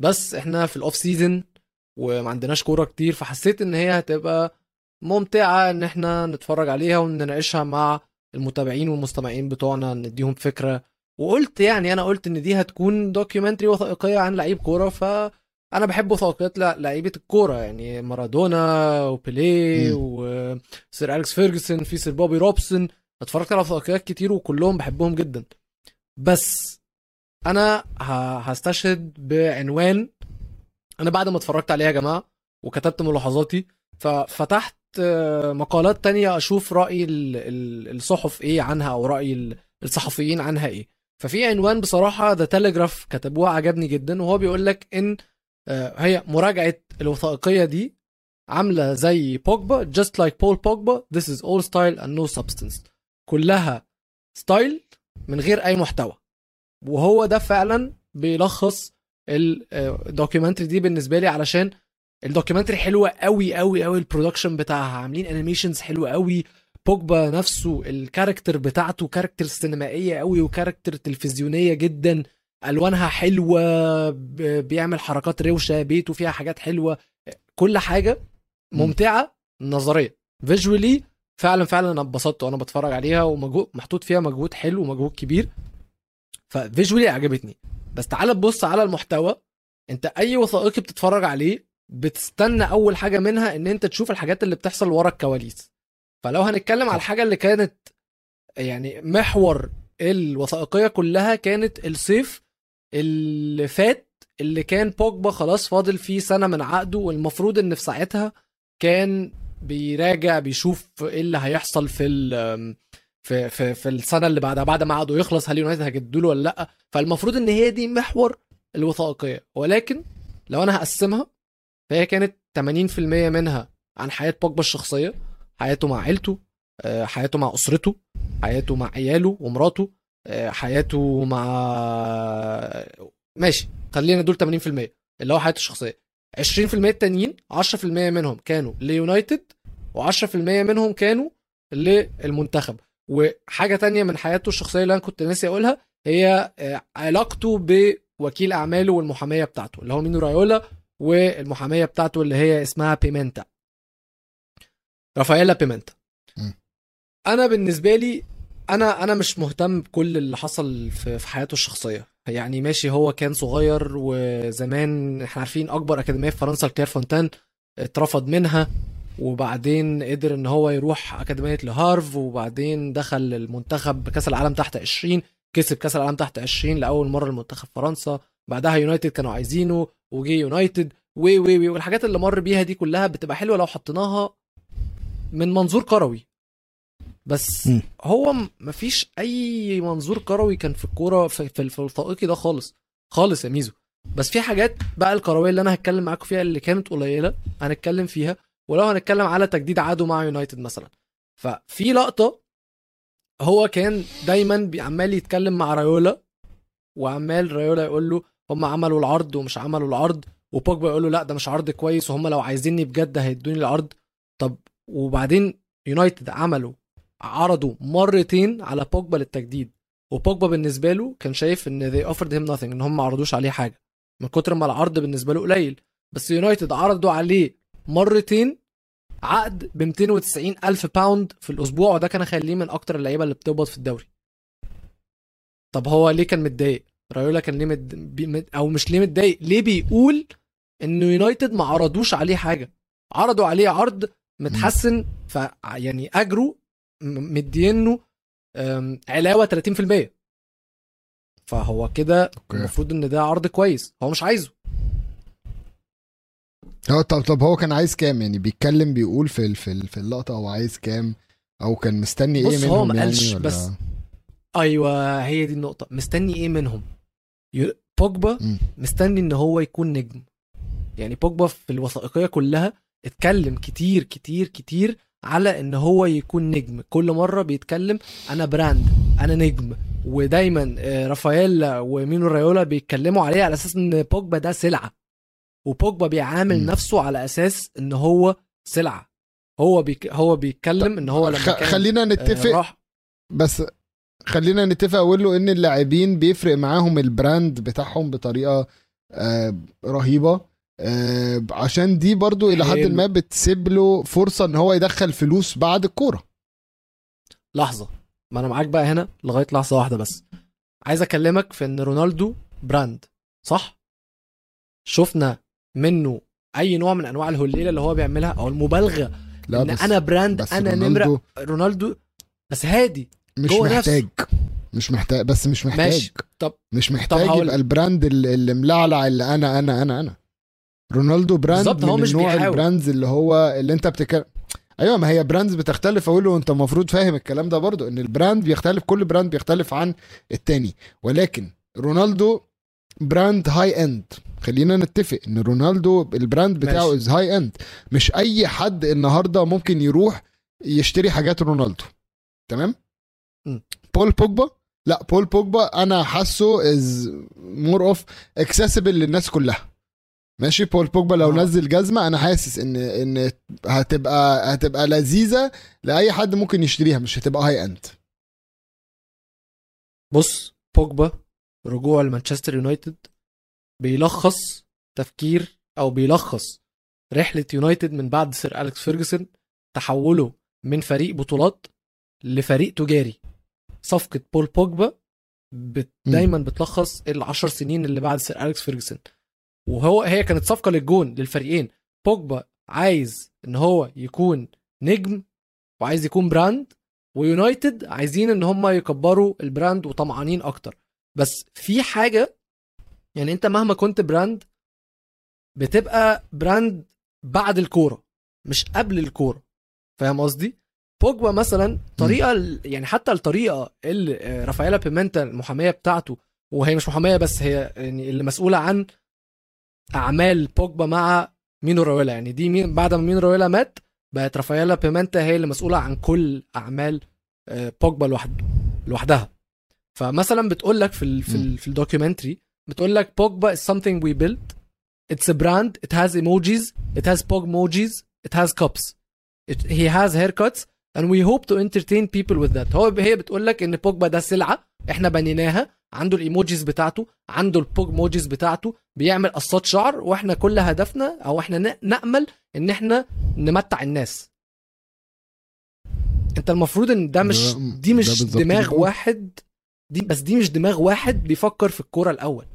بس إحنا في ال off season وما عندناش كورة كتير فحسيت إن هي هتبقى ممتعة إن إحنا نتفرج عليها ونناقشها مع المتابعين والمستمعين بتوعنا نديهم فكرة. وقلت يعني أنا قلت إن دي هتكون documentary وثائقية عن لعيب كورة فأنا بحب وثائقيات لعيبة الكورة. يعني مارادونا وبيليه مم. وسير أليكس فيرجسون في سير بوبي روبسون. اتفرجت على وثائقيات كتير وكلهم بحبهم جدا. بس أنا هستشهد بعنوان أنا بعد ما اتفرجت عليها يا جماعة وكتبت ملاحظاتي ففتحت آه، مقالات تانية أشوف رأي ال- ال- الصحف إيه عنها أو رأي ال- الصحفيين عنها إيه. ففي عنوان بصراحة The Telegraph كتبوه عجبني جدا وهو بيقول لك إن آه، هي مراجعة الوثائقية دي عاملة زي بوجبا like Paul Pogba this is all style and no substance. كلها ستايل من غير أي محتوى. وهو ده فعلا بيلخص ال documentary دي بالنسبة لي علشان ال documentary حلوة قوي قوي قوي ال production بتاعها. عاملين animations حلوة قوي بوجبا نفسه ال character بتاعته character سينمائية قوي و character تلفزيونية جدا. ألوانها حلوة بيعمل حركات روشة بيته فيها حاجات حلوة. كل حاجة ممتعة نظريا فيجوالي فعلا فعلا أنا اتبسطت وأنا بتفرج عليها ومجهود محطوط فيها مجهود حلو ومجهود كبير. ففيجوالي عجبتني. بس تعال تبص على المحتوى. أنت أي وثائقي بتتفرج عليه بتستنى أول حاجة منها إن أنت تشوف الحاجات اللي بتحصل ورا الكواليس. فلو هنتكلم على الحاجة اللي كانت يعني محور الوثائقية كلها كانت الصيف اللي فات اللي كان بوجبا خلاص فاضل فيه سنة من عقده والمفروض إن في ساعتها كان بيراجع بيشوف إيه اللي هيحصل في ال في في في السنة اللي بعدها بعد ما عقده يخلص هل يونايتد هيجدوا له ولا لأ. فالمفروض إن هي دي محور الوثائقية. ولكن لو أنا هقسمها فهي كانت 80% منها عن حياة بوجبا الشخصية حياته مع عيلته آه، حياته مع أسرته حياته مع عياله ومراته آه، حياته مع ماشي خلينا دول 80% اللي هو حياته الشخصية. 20% التانيين 10% منهم كانوا ليونايتد و10% منهم كانوا للمنتخب. وحاجة تانية من حياته الشخصية اللي أنا كنت ناسي أقولها هي آه، علاقته بوكيل أعماله والمحامية بتاعته اللي هو مينو رايولا والمحامية بتاعته اللي هي اسمها بيمنتا. رافائيلا بيمنتا. م. أنا بالنسبة لي أنا أنا مش مهتم بكل اللي حصل في في حياته الشخصية. يعني ماشي هو كان صغير وزمان إحنا عارفين أكبر أكاديمية في فرنسا الكلير فونتان اترفض منها وبعدين قدر إن هو يروح أكاديمية لهافر وبعدين دخل المنتخب كاس العالم تحت 20 كسب كأس العالم تحت 20 لأول مرة المنتخب فرنسا. بعدها يونايتد كانوا عايزينه وجي يونايتد وي وي وي والحاجات اللي مر بيها دي كلها بتبقى حلوة لو حطيناها من منظور كروي. بس م. هو مفيش أي منظور كروي كان في الكورة في, الوثائقي ده خالص. خالص يا ميزو. بس في حاجات بقى الكروية اللي أنا هتكلم معاكم فيها اللي كانت قليلة هنتكلم فيها ولو هنتكلم على تجديد عقده مع يونايتد مثلا. ففي لقطة هو كان دايما عمال يتكلم مع رايولا وعمال رايولا يقول له هم عملوا العرض ومش عملوا العرض وبوجبا يقول له لا ده مش عرض كويس وهم لو عايزيني بجد هيدوني العرض. طب وبعدين يونايتد عملوا عرضوا مرتين على بوجبا للتجديد وبوجبا بالنسبة له كان شايف إن they offered him nothing إن هم ما عرضوش عليه حاجة. من كتر ما العرض بالنسبة له قليل بس يونايتد عرضوا عليه مرتين عقد ب 290 ألف pound في الأسبوع وده كان هيخليه من أكتر اللعيبة اللي بتقبض في الدوري. طب هو ليه كان متضايق؟ رايولا كان ليه مد... مد... أو مش ليه متضايق ليه بيقول انه يونايتد ما عرضوش عليه حاجة؟ عرضوا عليه عرض متحسن ف يعني أجره مدينه علاوة 30% فهو كده المفروض إن ده عرض كويس. هو مش عايزه. هو طب طب هو كان عايز كام؟ يعني بيتكلم بيقول في في في اللقطة هو عايز كام؟ أو كان مستني إيه بص، هو منهم ما يعني قالش، ولا؟ بس أيوه هي دي النقطة. مستني إيه منهم؟ بوجبا. مستني إن هو يكون نجم. يعني بوجبا في الوثائقية كلها اتكلم كتير كتير كتير على إن هو يكون نجم. كل مرة بيتكلم أنا براند أنا نجم. ودايما آه، رافائيلا ومينو رايولا بيتكلموا عليه على أساس إن بوجبا ده سلعة. وبوجبا بيعامل مم. نفسه على أساس إن هو سلعة. هو بيك هو بيتكلم إن هو لما. كان خلينا آه، نتفق راح. بس خلينا نتفق أقول له إن اللاعبين بيفرق معاهم ال brand بتاعهم بطريقة آه رهيبة. آه عشان دي برضو إلى حد حلو. ما بتسيب له فرصة إن هو يدخل فلوس بعد الكورة. لحظة. ما أنا معاك بقى هنا لغاية لحظة واحدة بس. عايز أكلمك في إن رونالدو براند صح؟ شفنا منه أي نوع من أنواع الهليلة اللي هو بيعملها أو المبالغة لا إن بس أنا brand بس أنا نمرة رونالدو بس هادي مش جوه نفسه. محتاج مش محتاج بس مش محتاج. ماشي طب مش محتاج هقول- يبقى ال brand اللي اللي ملعلع اللي أنا أنا أنا أنا. رونالدو brand بالظبط، هو من مش النوع بيحاول. ال brands اللي هو اللي انت بتتكلم أيوه ما هي brands بتختلف. أقول له أنت المفروض فاهم الكلام ده برضو إن ال brand بيختلف كل brand بيختلف عن التاني. ولكن رونالدو brand high end خلينا نتفق إن رونالدو ال brand بتاعه. is high end مش أي حد النهارده ممكن يروح يشتري حاجات رونالدو. تمام؟ م. بول بوجبا؟ لا بول بوجبا أنا حاسه is more of accessible للناس كلها. ماشي بول بوجبا لو آه. نزل جزمة أنا حاسس إن إن هتبقى هتبقى لذيذة لأي حد ممكن يشتريها مش هتبقى high end بص بوجبا رجوع لمانشستر يونايتد بيلخص تفكير أو بيلخص رحلة يونايتد من بعد سير أليكس فيرجسون تحوله من فريق بطولات لفريق تجاري صفقة بول بوجبا بت. دايما بتلخص العشر سنين اللي بعد سير أليكس فيرجسون وهو هي كانت صفقة للجون للفريقين. بوجبا عايز إن هو يكون نجم وعايز يكون brand ويونايتد عايزين إن هم يكبروا ال brand وطمعانين أكتر. بس في حاجة يعني أنت مهما كنت brand بتبقى brand بعد الكورة مش قبل الكورة. فاهم قصدي؟ بوجبا مثلا طريقة يعني حتى الطريقة اللي آه، رافائيلا بيمنتا المحامية بتاعته وهي مش محامية بس هي يعني اللي مسؤولة عن أعمال بوجبا مع مينو راويلا يعني دي مين بعد ما مينو راويلا مات بقت رافائيلا بيمنتا هي اللي مسؤولة عن كل أعمال آه، بوجبا لوحده لوحدها. فمثلا بتقول لك في ال في, ال في ال documentary بتقول لك بوجبا is something we built. It's a brand. It has emojis. It has pogmojis it has cups. It, he has haircuts. And we hope to entertain people with that. هو هي بتقول لك إن بوجبا ده سلعة. إحنا بنيناها عنده ال emojis بتاعته عنده ال pogmojis بتاعته بيعمل قصات شعر وإحنا كل هدفنا أو إحنا نأمل إن إحنا نمتع الناس. أنت المفروض إن ده مش دي مش دماغ. واحد دي بس دي مش دماغ واحد بيفكر في الكورة الأول.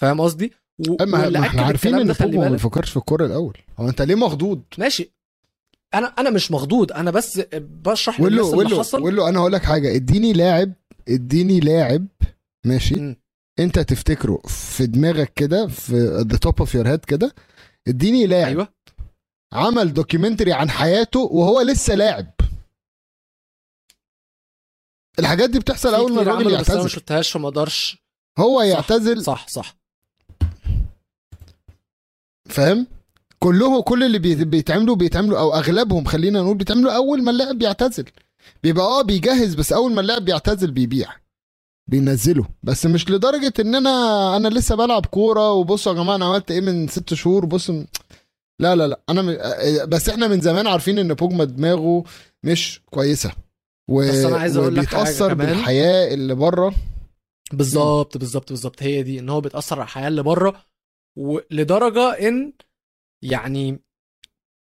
فاهم قصدي؟ و- أما إحنا عارفين إن بوجبا ما بيفكرش في الكورة الأول. هو أنت ليه مخضوض؟ ماشي. أنا أنا مش مخضوض أنا بس بشرح للناس قول اللي حصل. قول له أنا هقول لك حاجة اديني لاعب اديني لاعب ماشي؟ مم. أنت تفتكره في دماغك كده في the top of your head كده اديني لاعب أيوه. عمل documentary عن حياته وهو لسه لاعب. الحاجات دي بتحصل أول ما الراجل عملوا بس أنا ما يعتزل. شفتهاش فما أقدرش. هو صح، يعتزل. صح صح. فاهم؟ كلهم كل اللي بي- بيتعملوا بيتعملوا أو أغلبهم خلينا نقول بيتعملوا أول ما اللاعب بيعتزل. بيبقى آه بيجهز بس أول ما اللاعب بيعتزل بيبيع بينزله. بس مش لدرجة إن أنا أنا لسه بلعب كورة وبصوا يا جماعة أنا عملت إيه من ست شهور؟ بصوا لا لا لا. أنا م... بس إحنا من زمان عارفين إن بوجما دماغه مش كويسة. و... بس أنا عايز أقول لك كمان. بالحياة اللي بره. بالظبط بالظبط بالظبط. هي دي إن هو بيتأثر على الحياة اللي بره ولدرجه إن يعني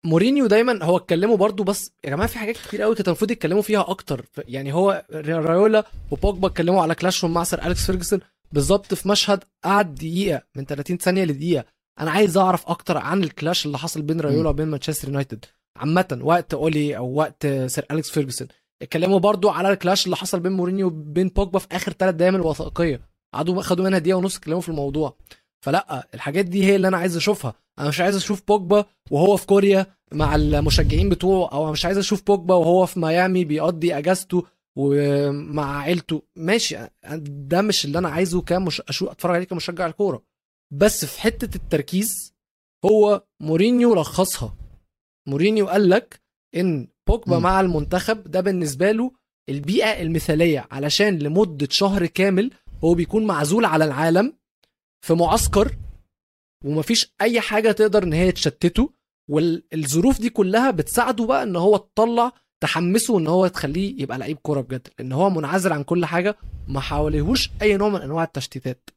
مورينيو دايما هو اتكلموا برضو بس يا جماعة في حاجات كتير قوي كانت المفروض يتكلموا فيها أكتر. يعني هو رايولا وبوجبا اتكلموا على clash هم مع سير أليكس فيرجسون بالظبط في مشهد قعد دقيقة من 30 ثانية لدقيقة. أنا عايز أعرف أكتر عن ال clash اللي حصل بين رايولا وبين مانشستر يونايتد. عامة وقت أولي أو وقت سير أليكس فيرجسون. اتكلموا برضو على ال clash اللي حصل بين مورينيو وبين بوجبا في آخر ثلاث دقايق من الوثائقية. قعدوا خدوا منها دقيقة ونص اتكلموا في الموضوع. فلأ الحاجات دي هي اللي أنا عايز أشوفها. أنا مش عايز أشوف بوجبا وهو في كوريا مع المشجعين بتوعه أو مش عايز أشوف بوجبا وهو في ميامي بيقضي أجازته ومع عيلته. ماشي ده مش اللي أنا عايزه كمش أشوف أتفرج عليه كمشجع الكورة. بس في حتة التركيز هو مورينيو لخصها. مورينيو قال لك إن بوجبا. مع المنتخب ده بالنسبة له البيئة المثالية علشان لمدة شهر كامل هو بيكون معزول على العالم. في معسكر ومفيش أي حاجة تقدر إن هي تشتته والظروف دي كلها بتساعده بقى إن هو تطلع تحمسه إن هو تخليه يبقى لعيب كورة بجد لأن هو منعزل عن كل حاجة ما حواليهوش أي نوع من أنواع التشتيتات.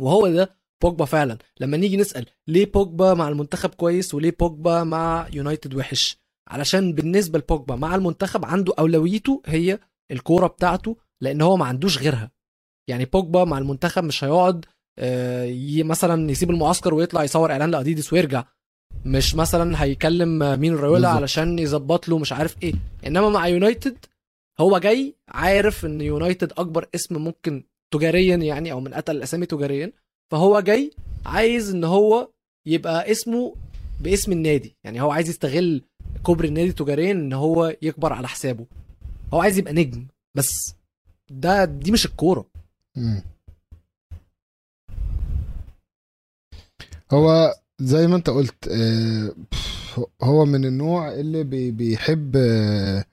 وهو ده بوجبا فعلا. لما نيجي نسأل ليه بوجبا مع المنتخب كويس وليه بوجبا مع يونايتد وحش؟ علشان بالنسبة لبوجبا مع المنتخب عنده أولويته هي الكورة بتاعته لأن هو ما عندوش غيرها. يعني بوجبا مع المنتخب مش هيقعد مثلا يسيب المعسكر ويطلع يصور إعلان لأديدس ويرجع. مش مثلا هيكلم مين رايولا. علشان يظبط له مش عارف إيه. إنما مع يونايتد هو جاي عارف إن يونايتد أكبر اسم ممكن تجاريا يعني أو من اتقل الأسامي تجاريا. فهو جاي عايز إن هو يبقى اسمه باسم النادي. يعني هو عايز يستغل كبر النادي تجاريا إن هو يكبر على حسابه. هو عايز يبقى نجم بس. ده دي مش الكورة. هو زي ما انت قلت آه، هو من النوع اللي بي- بيحب آه،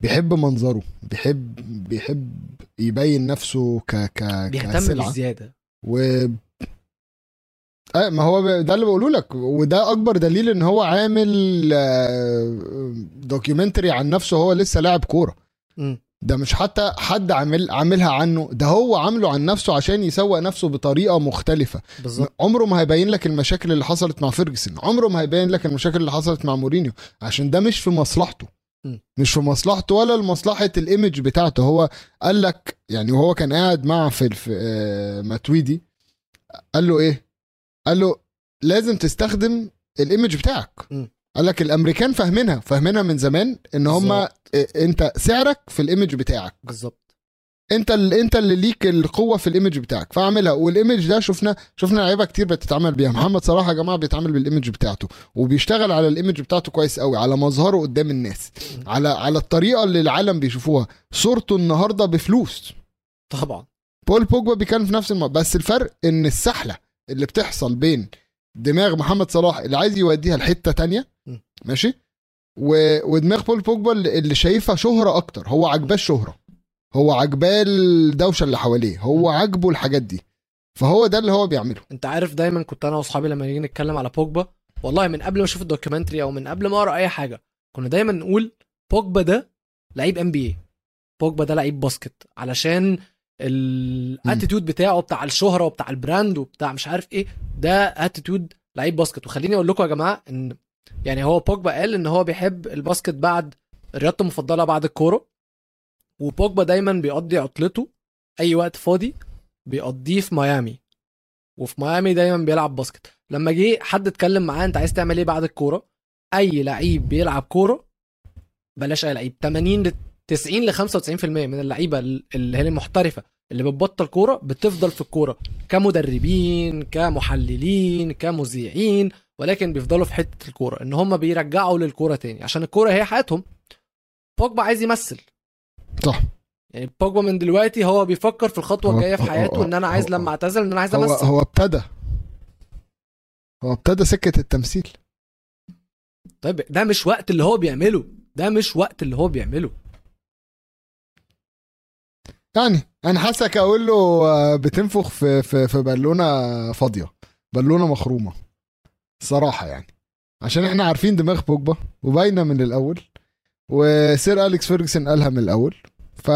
بيحب منظره بيحب بيحب يبين نفسه ك ك بيهتم. بالزياده و آه ما هو ده اللي بقوله لك وده أكبر دليل إن هو عامل documentary عن نفسه هو لسه لاعب كورة. ده مش حتى حد عامل عاملها عنه ده هو عامله عن نفسه عشان يسوق نفسه بطريقة مختلفة. بالظبط. عمره ما هيبين لك المشاكل اللي حصلت مع فيرجسون. عمره ما هيبين لك المشاكل اللي حصلت مع مورينيو. عشان ده مش في مصلحته. م. مش في مصلحته ولا لمصلحة ال image بتاعته. هو قال لك يعني وهو كان قاعد مع في, في آه، ماتويدي قال له إيه؟ قال له لازم تستخدم الايمج بتاعك. م. قال لك الأمريكان فاهمينها فاهمينها من زمان إن هم. أنت سعرك في الإيمج بتاعك. بالظبط. أنت اللي أنت اللي ليك القوة في الإيمج بتاعك فاعملها. والإيمج ده شفنا شفنا لعيبة كتير بتتعامل بيها. محمد صلاح يا جماعة بيتعامل بالإيمج بتاعته وبيشتغل على الإيمج بتاعته كويس قوي على مظهره قدام الناس على على الطريقة اللي العالم بيشوفوها. صورته النهارده بفلوس. طبعا. بول بوجبا بيتكلم في نفس الموضوع بس الفرق إن السحلة اللي بتحصل بين دماغ محمد صلاح اللي عايز يوديها لحتة تانية. ماشي؟ و... ودماغ بول بوجبا اللي شايفها شهرة أكتر. هو عجباه الشهرة. هو عجباه الدوشة اللي حواليه. هو عاجبه الحاجات دي. فهو ده اللي هو بيعمله. انت عارف دايما كنت أنا وأصحابي لما نيجي نتكلم على بوجبا والله من قبل ما أشوف ال documentary أو من قبل ما أقرأ أي حاجة كنا دايما نقول بوجبا ده لعيب NBA بوجبا ده لعيب باسكت. علشان ال attitude بتاعه بتاع الشهرة وبتاع ال brand وبتاع مش عارف إيه ده attitude لعيب باسكت. وخليني أقول لكم يا جماعة إن يعني هو بوجبا قال إن هو بيحب الباسكت بعد رياضته المفضلة بعد الكورة وبوجبا دايما بيقضي عطلته أي وقت فاضي بيقضيه في ميامي وفي ميامي دايما بيلعب باسكت. لما جه حد اتكلم معاه أنت عايز تعمل إيه بعد الكورة أي لعيب بيلعب كورة بلاش أي لعيب 80 ل 90 ل 95% من اللعيبة اللي هي المحترفة اللي بتبطل كورة بتفضل في الكورة كمدربين كمحللين كمذيعين ولكن بيفضلوا في حتة الكورة إن هم بيرجعوا للكورة تاني. عشان الكورة هي حياتهم. بوجبا عايز يمثل. صح. يعني بوجبا من دلوقتي هو بيفكر في الخطوة الجاية في حياته إن أنا عايز لما أعتزل إن أنا عايز أمثل. هو ابتدى. هو ابتدى سكة التمثيل. طيب ده مش وقت اللي هو بيعمله. ده مش وقت اللي هو بيعمله. يعني أنا حاسك أقول له آه، بتنفخ في في في بالونة فاضية. بالونة مخرومة. صراحة يعني. عشان إحنا عارفين دماغ بوجبا وباينه من الأول وسير أليكس فيرجسون قالها من الأول. ف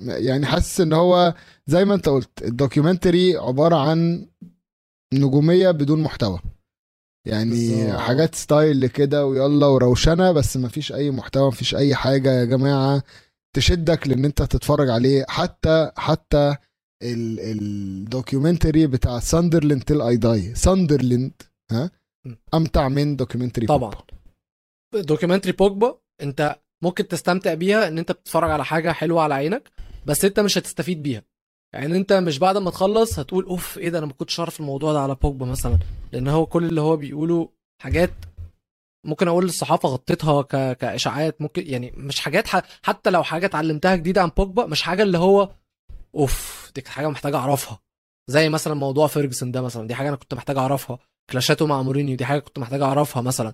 يعني حاسس إن هو زي ما أنت قلت ال documentary عبارة عن نجومية بدون محتوى. يعني بالظبط. حاجات style كده ويلا وروشنة بس مفيش أي محتوى مفيش أي حاجة يا جماعة تشدك لإن أنت تتفرج عليه. حتى حتى ال documentary بتاع ساندرلاند 'Til I Die ساندرلاند ها. أمتع من documentary طبعا. documentary بوجبا أنت ممكن تستمتع بيها إن أنت بتتفرج على حاجة حلوة على عينك بس أنت مش هتستفيد بيها. يعني أنت مش بعد ما تخلص هتقول أوف إيه ده أنا ما كنتش أعرف الموضوع ده على بوجبا مثلا. لأن هو كل اللي هو بيقوله حاجات ممكن أقول الصحافة غطتها ك... كإشاعات ممكن يعني مش حاجات ح... حتى لو حاجة اتعلمتها جديدة عن بوجبا مش حاجة اللي هو أوف دي كانت حاجة محتاج أعرفها. زي مثلا موضوع فيرجسون ده مثلا دي حاجة أنا كنت محتاج أعرفها. clash اته مع مورينيو دي حاجة كنت محتاج أعرفها مثلا.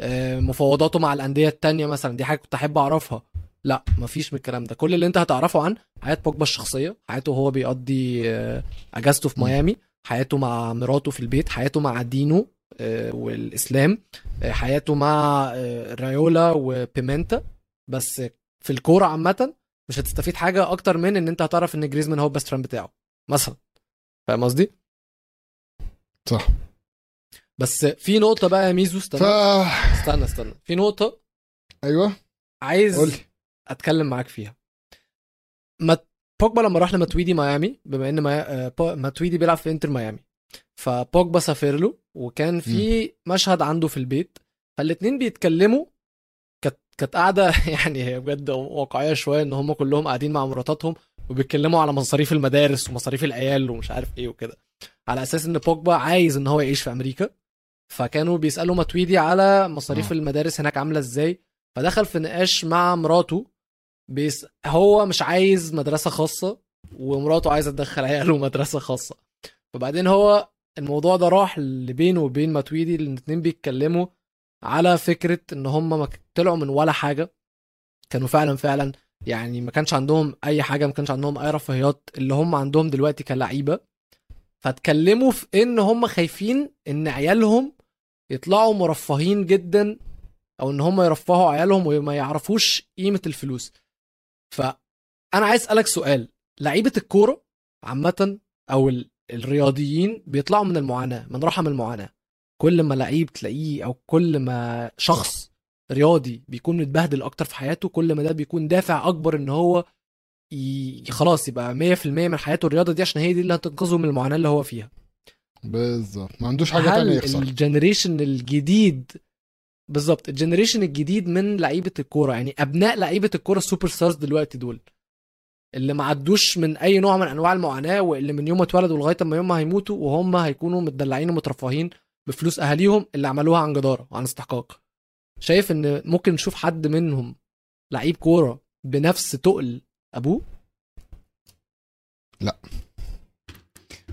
آه، مفاوضاته مع الأندية التانية مثلا دي حاجة كنت أحب أعرفها. لا مفيش من الكلام ده. كل اللي أنت هتعرفه عن حياة بوجبا الشخصية حياته وهو بيقضي آه، أجازته في. ميامي حياته مع مراته في البيت حياته مع دينه آه، والإسلام حياته مع رايولا وبيمنتا. بس في الكورة عامة مش هتستفيد حاجة أكتر من إن أنت هتعرف إن جريزمان هو ال best friend بتاعه مثلا. فاهم قصدي؟ صح. بس في نقطة بقى يا ميزو استنى ف استنى استنى. في نقطة أيوه. عايز قول لي. أتكلم معاك فيها. ما بوجبا لما راح لماتويدي ميامي بما إن ما... آه، ماتويدي بيلعب في إنتر ميامي. فبوجبا سافر له وكان في مشهد عنده في البيت فالاتنين بيتكلموا كانت قاعدة [laughs] يعني هي بجد واقعية شوية إن هم كلهم قاعدين مع مراتاتهم وبيتكلموا على مصاريف المدارس ومصاريف العيال ومش عارف إيه وكده. على أساس إن بوجبا عايز إن هو يعيش في أمريكا فكانوا بيسألوا ماتويدي على مصاريف آه. المدارس هناك عاملة إزاي. فدخل في نقاش مع مراته بيس هو مش عايز مدرسة خاصة ومراته عايزة تدخل عياله مدرسة خاصة. فبعدين هو الموضوع ده راح لبينه وبين ماتويدي الاتنين بيتكلموا على فكرة إن هم طلعوا من ولا حاجة. كانوا فعلا فعلا يعني ما كانش عندهم أي حاجة ما كانش عندهم أي رفاهيات. اللي هم عندهم دلوقتي كلعيبة. فاتكلموا في إن هم خايفين إن عيالهم يطلعوا مرفهين جدا أو إن هم يرفهوا عيالهم وما يعرفوش قيمة الفلوس. فانا عايز أسألك سؤال. لعيبة الكورة عامة أو ال- الرياضيين بيطلعوا من المعاناة من رحم المعاناة. كل ما لعيب تلاقيه أو كل ما شخص رياضي بيكون متبهدل أكتر في حياته كل ما ده بيكون دافع أكبر إن هو ي... خلاص يبقى 100% من حياته الرياضة دي عشان هي دي اللي هتنقذه من المعاناة اللي هو فيها. بالظبط. ما عندوش حاجة تانية يخسر. ال generation الجديد بالظبط ال generation الجديد من لعيبة الكورة يعني أبناء لعيبة الكورة ال superstars دلوقتي دول اللي ما عدوش من أي نوع من أنواع المعاناة واللي من يوم ما اتولدوا لغاية ما يوم ما هيموتوا وهم هيكونوا متدلعين ومترفهين بفلوس أهاليهم اللي عملوها عن جدارة وعن استحقاق. شايف إن ممكن نشوف حد منهم لعيب كورة بنفس تقل أبوه؟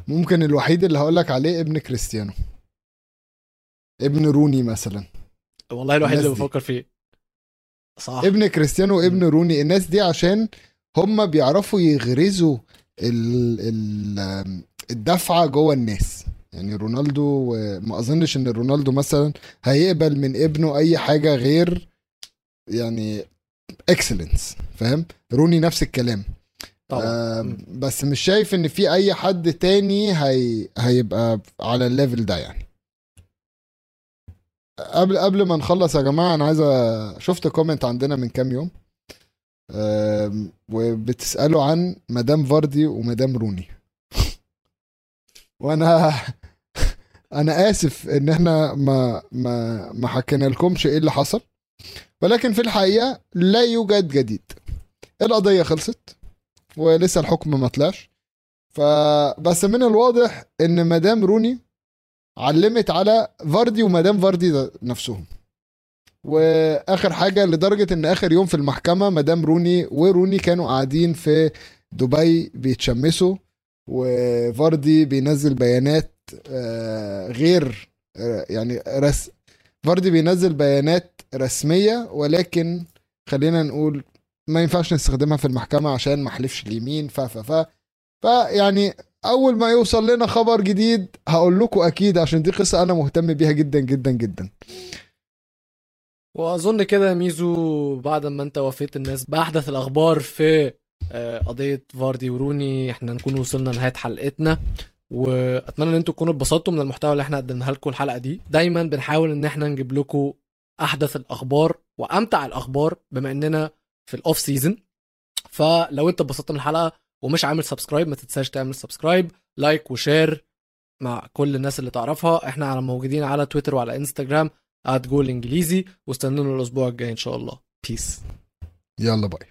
ممكن الوحيد اللي هقول لك عليه ابن كريستيانو. ابن روني مثلا. والله الوحيد اللي. بفكر فيه. صح. ابن كريستيانو وابن روني الناس دي عشان هم بيعرفوا يغرزوا ال ال الدفعة جوه الناس. يعني رونالدو ما أظنش إن رونالدو مثلا هيقبل من ابنه أي حاجة غير يعني excellence فاهم؟ روني نفس الكلام. طبعا. بس مش شايف إن في أي حد تاني هي هيبقى على ال level ده يعني. قبل قبل ما نخلص يا جماعة أنا عايز شفت comment عندنا من كام يوم. وبتسألوا عن مدام فاردي ومدام روني. [laughs] وأنا أنا آسف إن إحنا ما ما ما حكينا لكمش إيه اللي حصل ولكن في الحقيقة لا يوجد جديد. القضية خلصت ولسه الحكم ما طلعش. فبس من الواضح إن مدام روني علمت على فاردي ومدام فاردي نفسهم. وآخر حاجة لدرجة إن آخر يوم في المحكمة مدام روني وروني كانوا قاعدين في دبي بيتشمسوا وفاردي بينزل بيانات غير آه، يعني رس فاردي بينزل بيانات رسمية ولكن خلينا نقول ما ينفعش نستخدمها في المحكمة عشان ما حلفش اليمين ف ف ف. فيعني أول ما يوصل لنا خبر جديد هقول لكم أكيد عشان دي قصة أنا مهتم بيها جدا جدا جدا. وأظن كده ميزو بعد ما أنت وفيت الناس بأحدث الأخبار في آه، قضية فاردي وروني إحنا نكون وصلنا لنهاية حلقتنا. وأتمنى إن أنتوا تكونوا اتبسطتوا من المحتوى اللي إحنا قدمناه لكم الحلقة دي. دايما بنحاول إن إحنا نجيب لكم أحدث الأخبار وأمتع الأخبار بما إننا في ال off season فلو أنت اتبسطت من الحلقة ومش عامل subscribe ما تنساش تعمل subscribe like و share مع كل الناس اللي تعرفها. إحنا على موجودين على تويتر وعلى انستجرام جول انجليزي واستنونا الأسبوع الجاي إن شاء الله. بيس يلا باي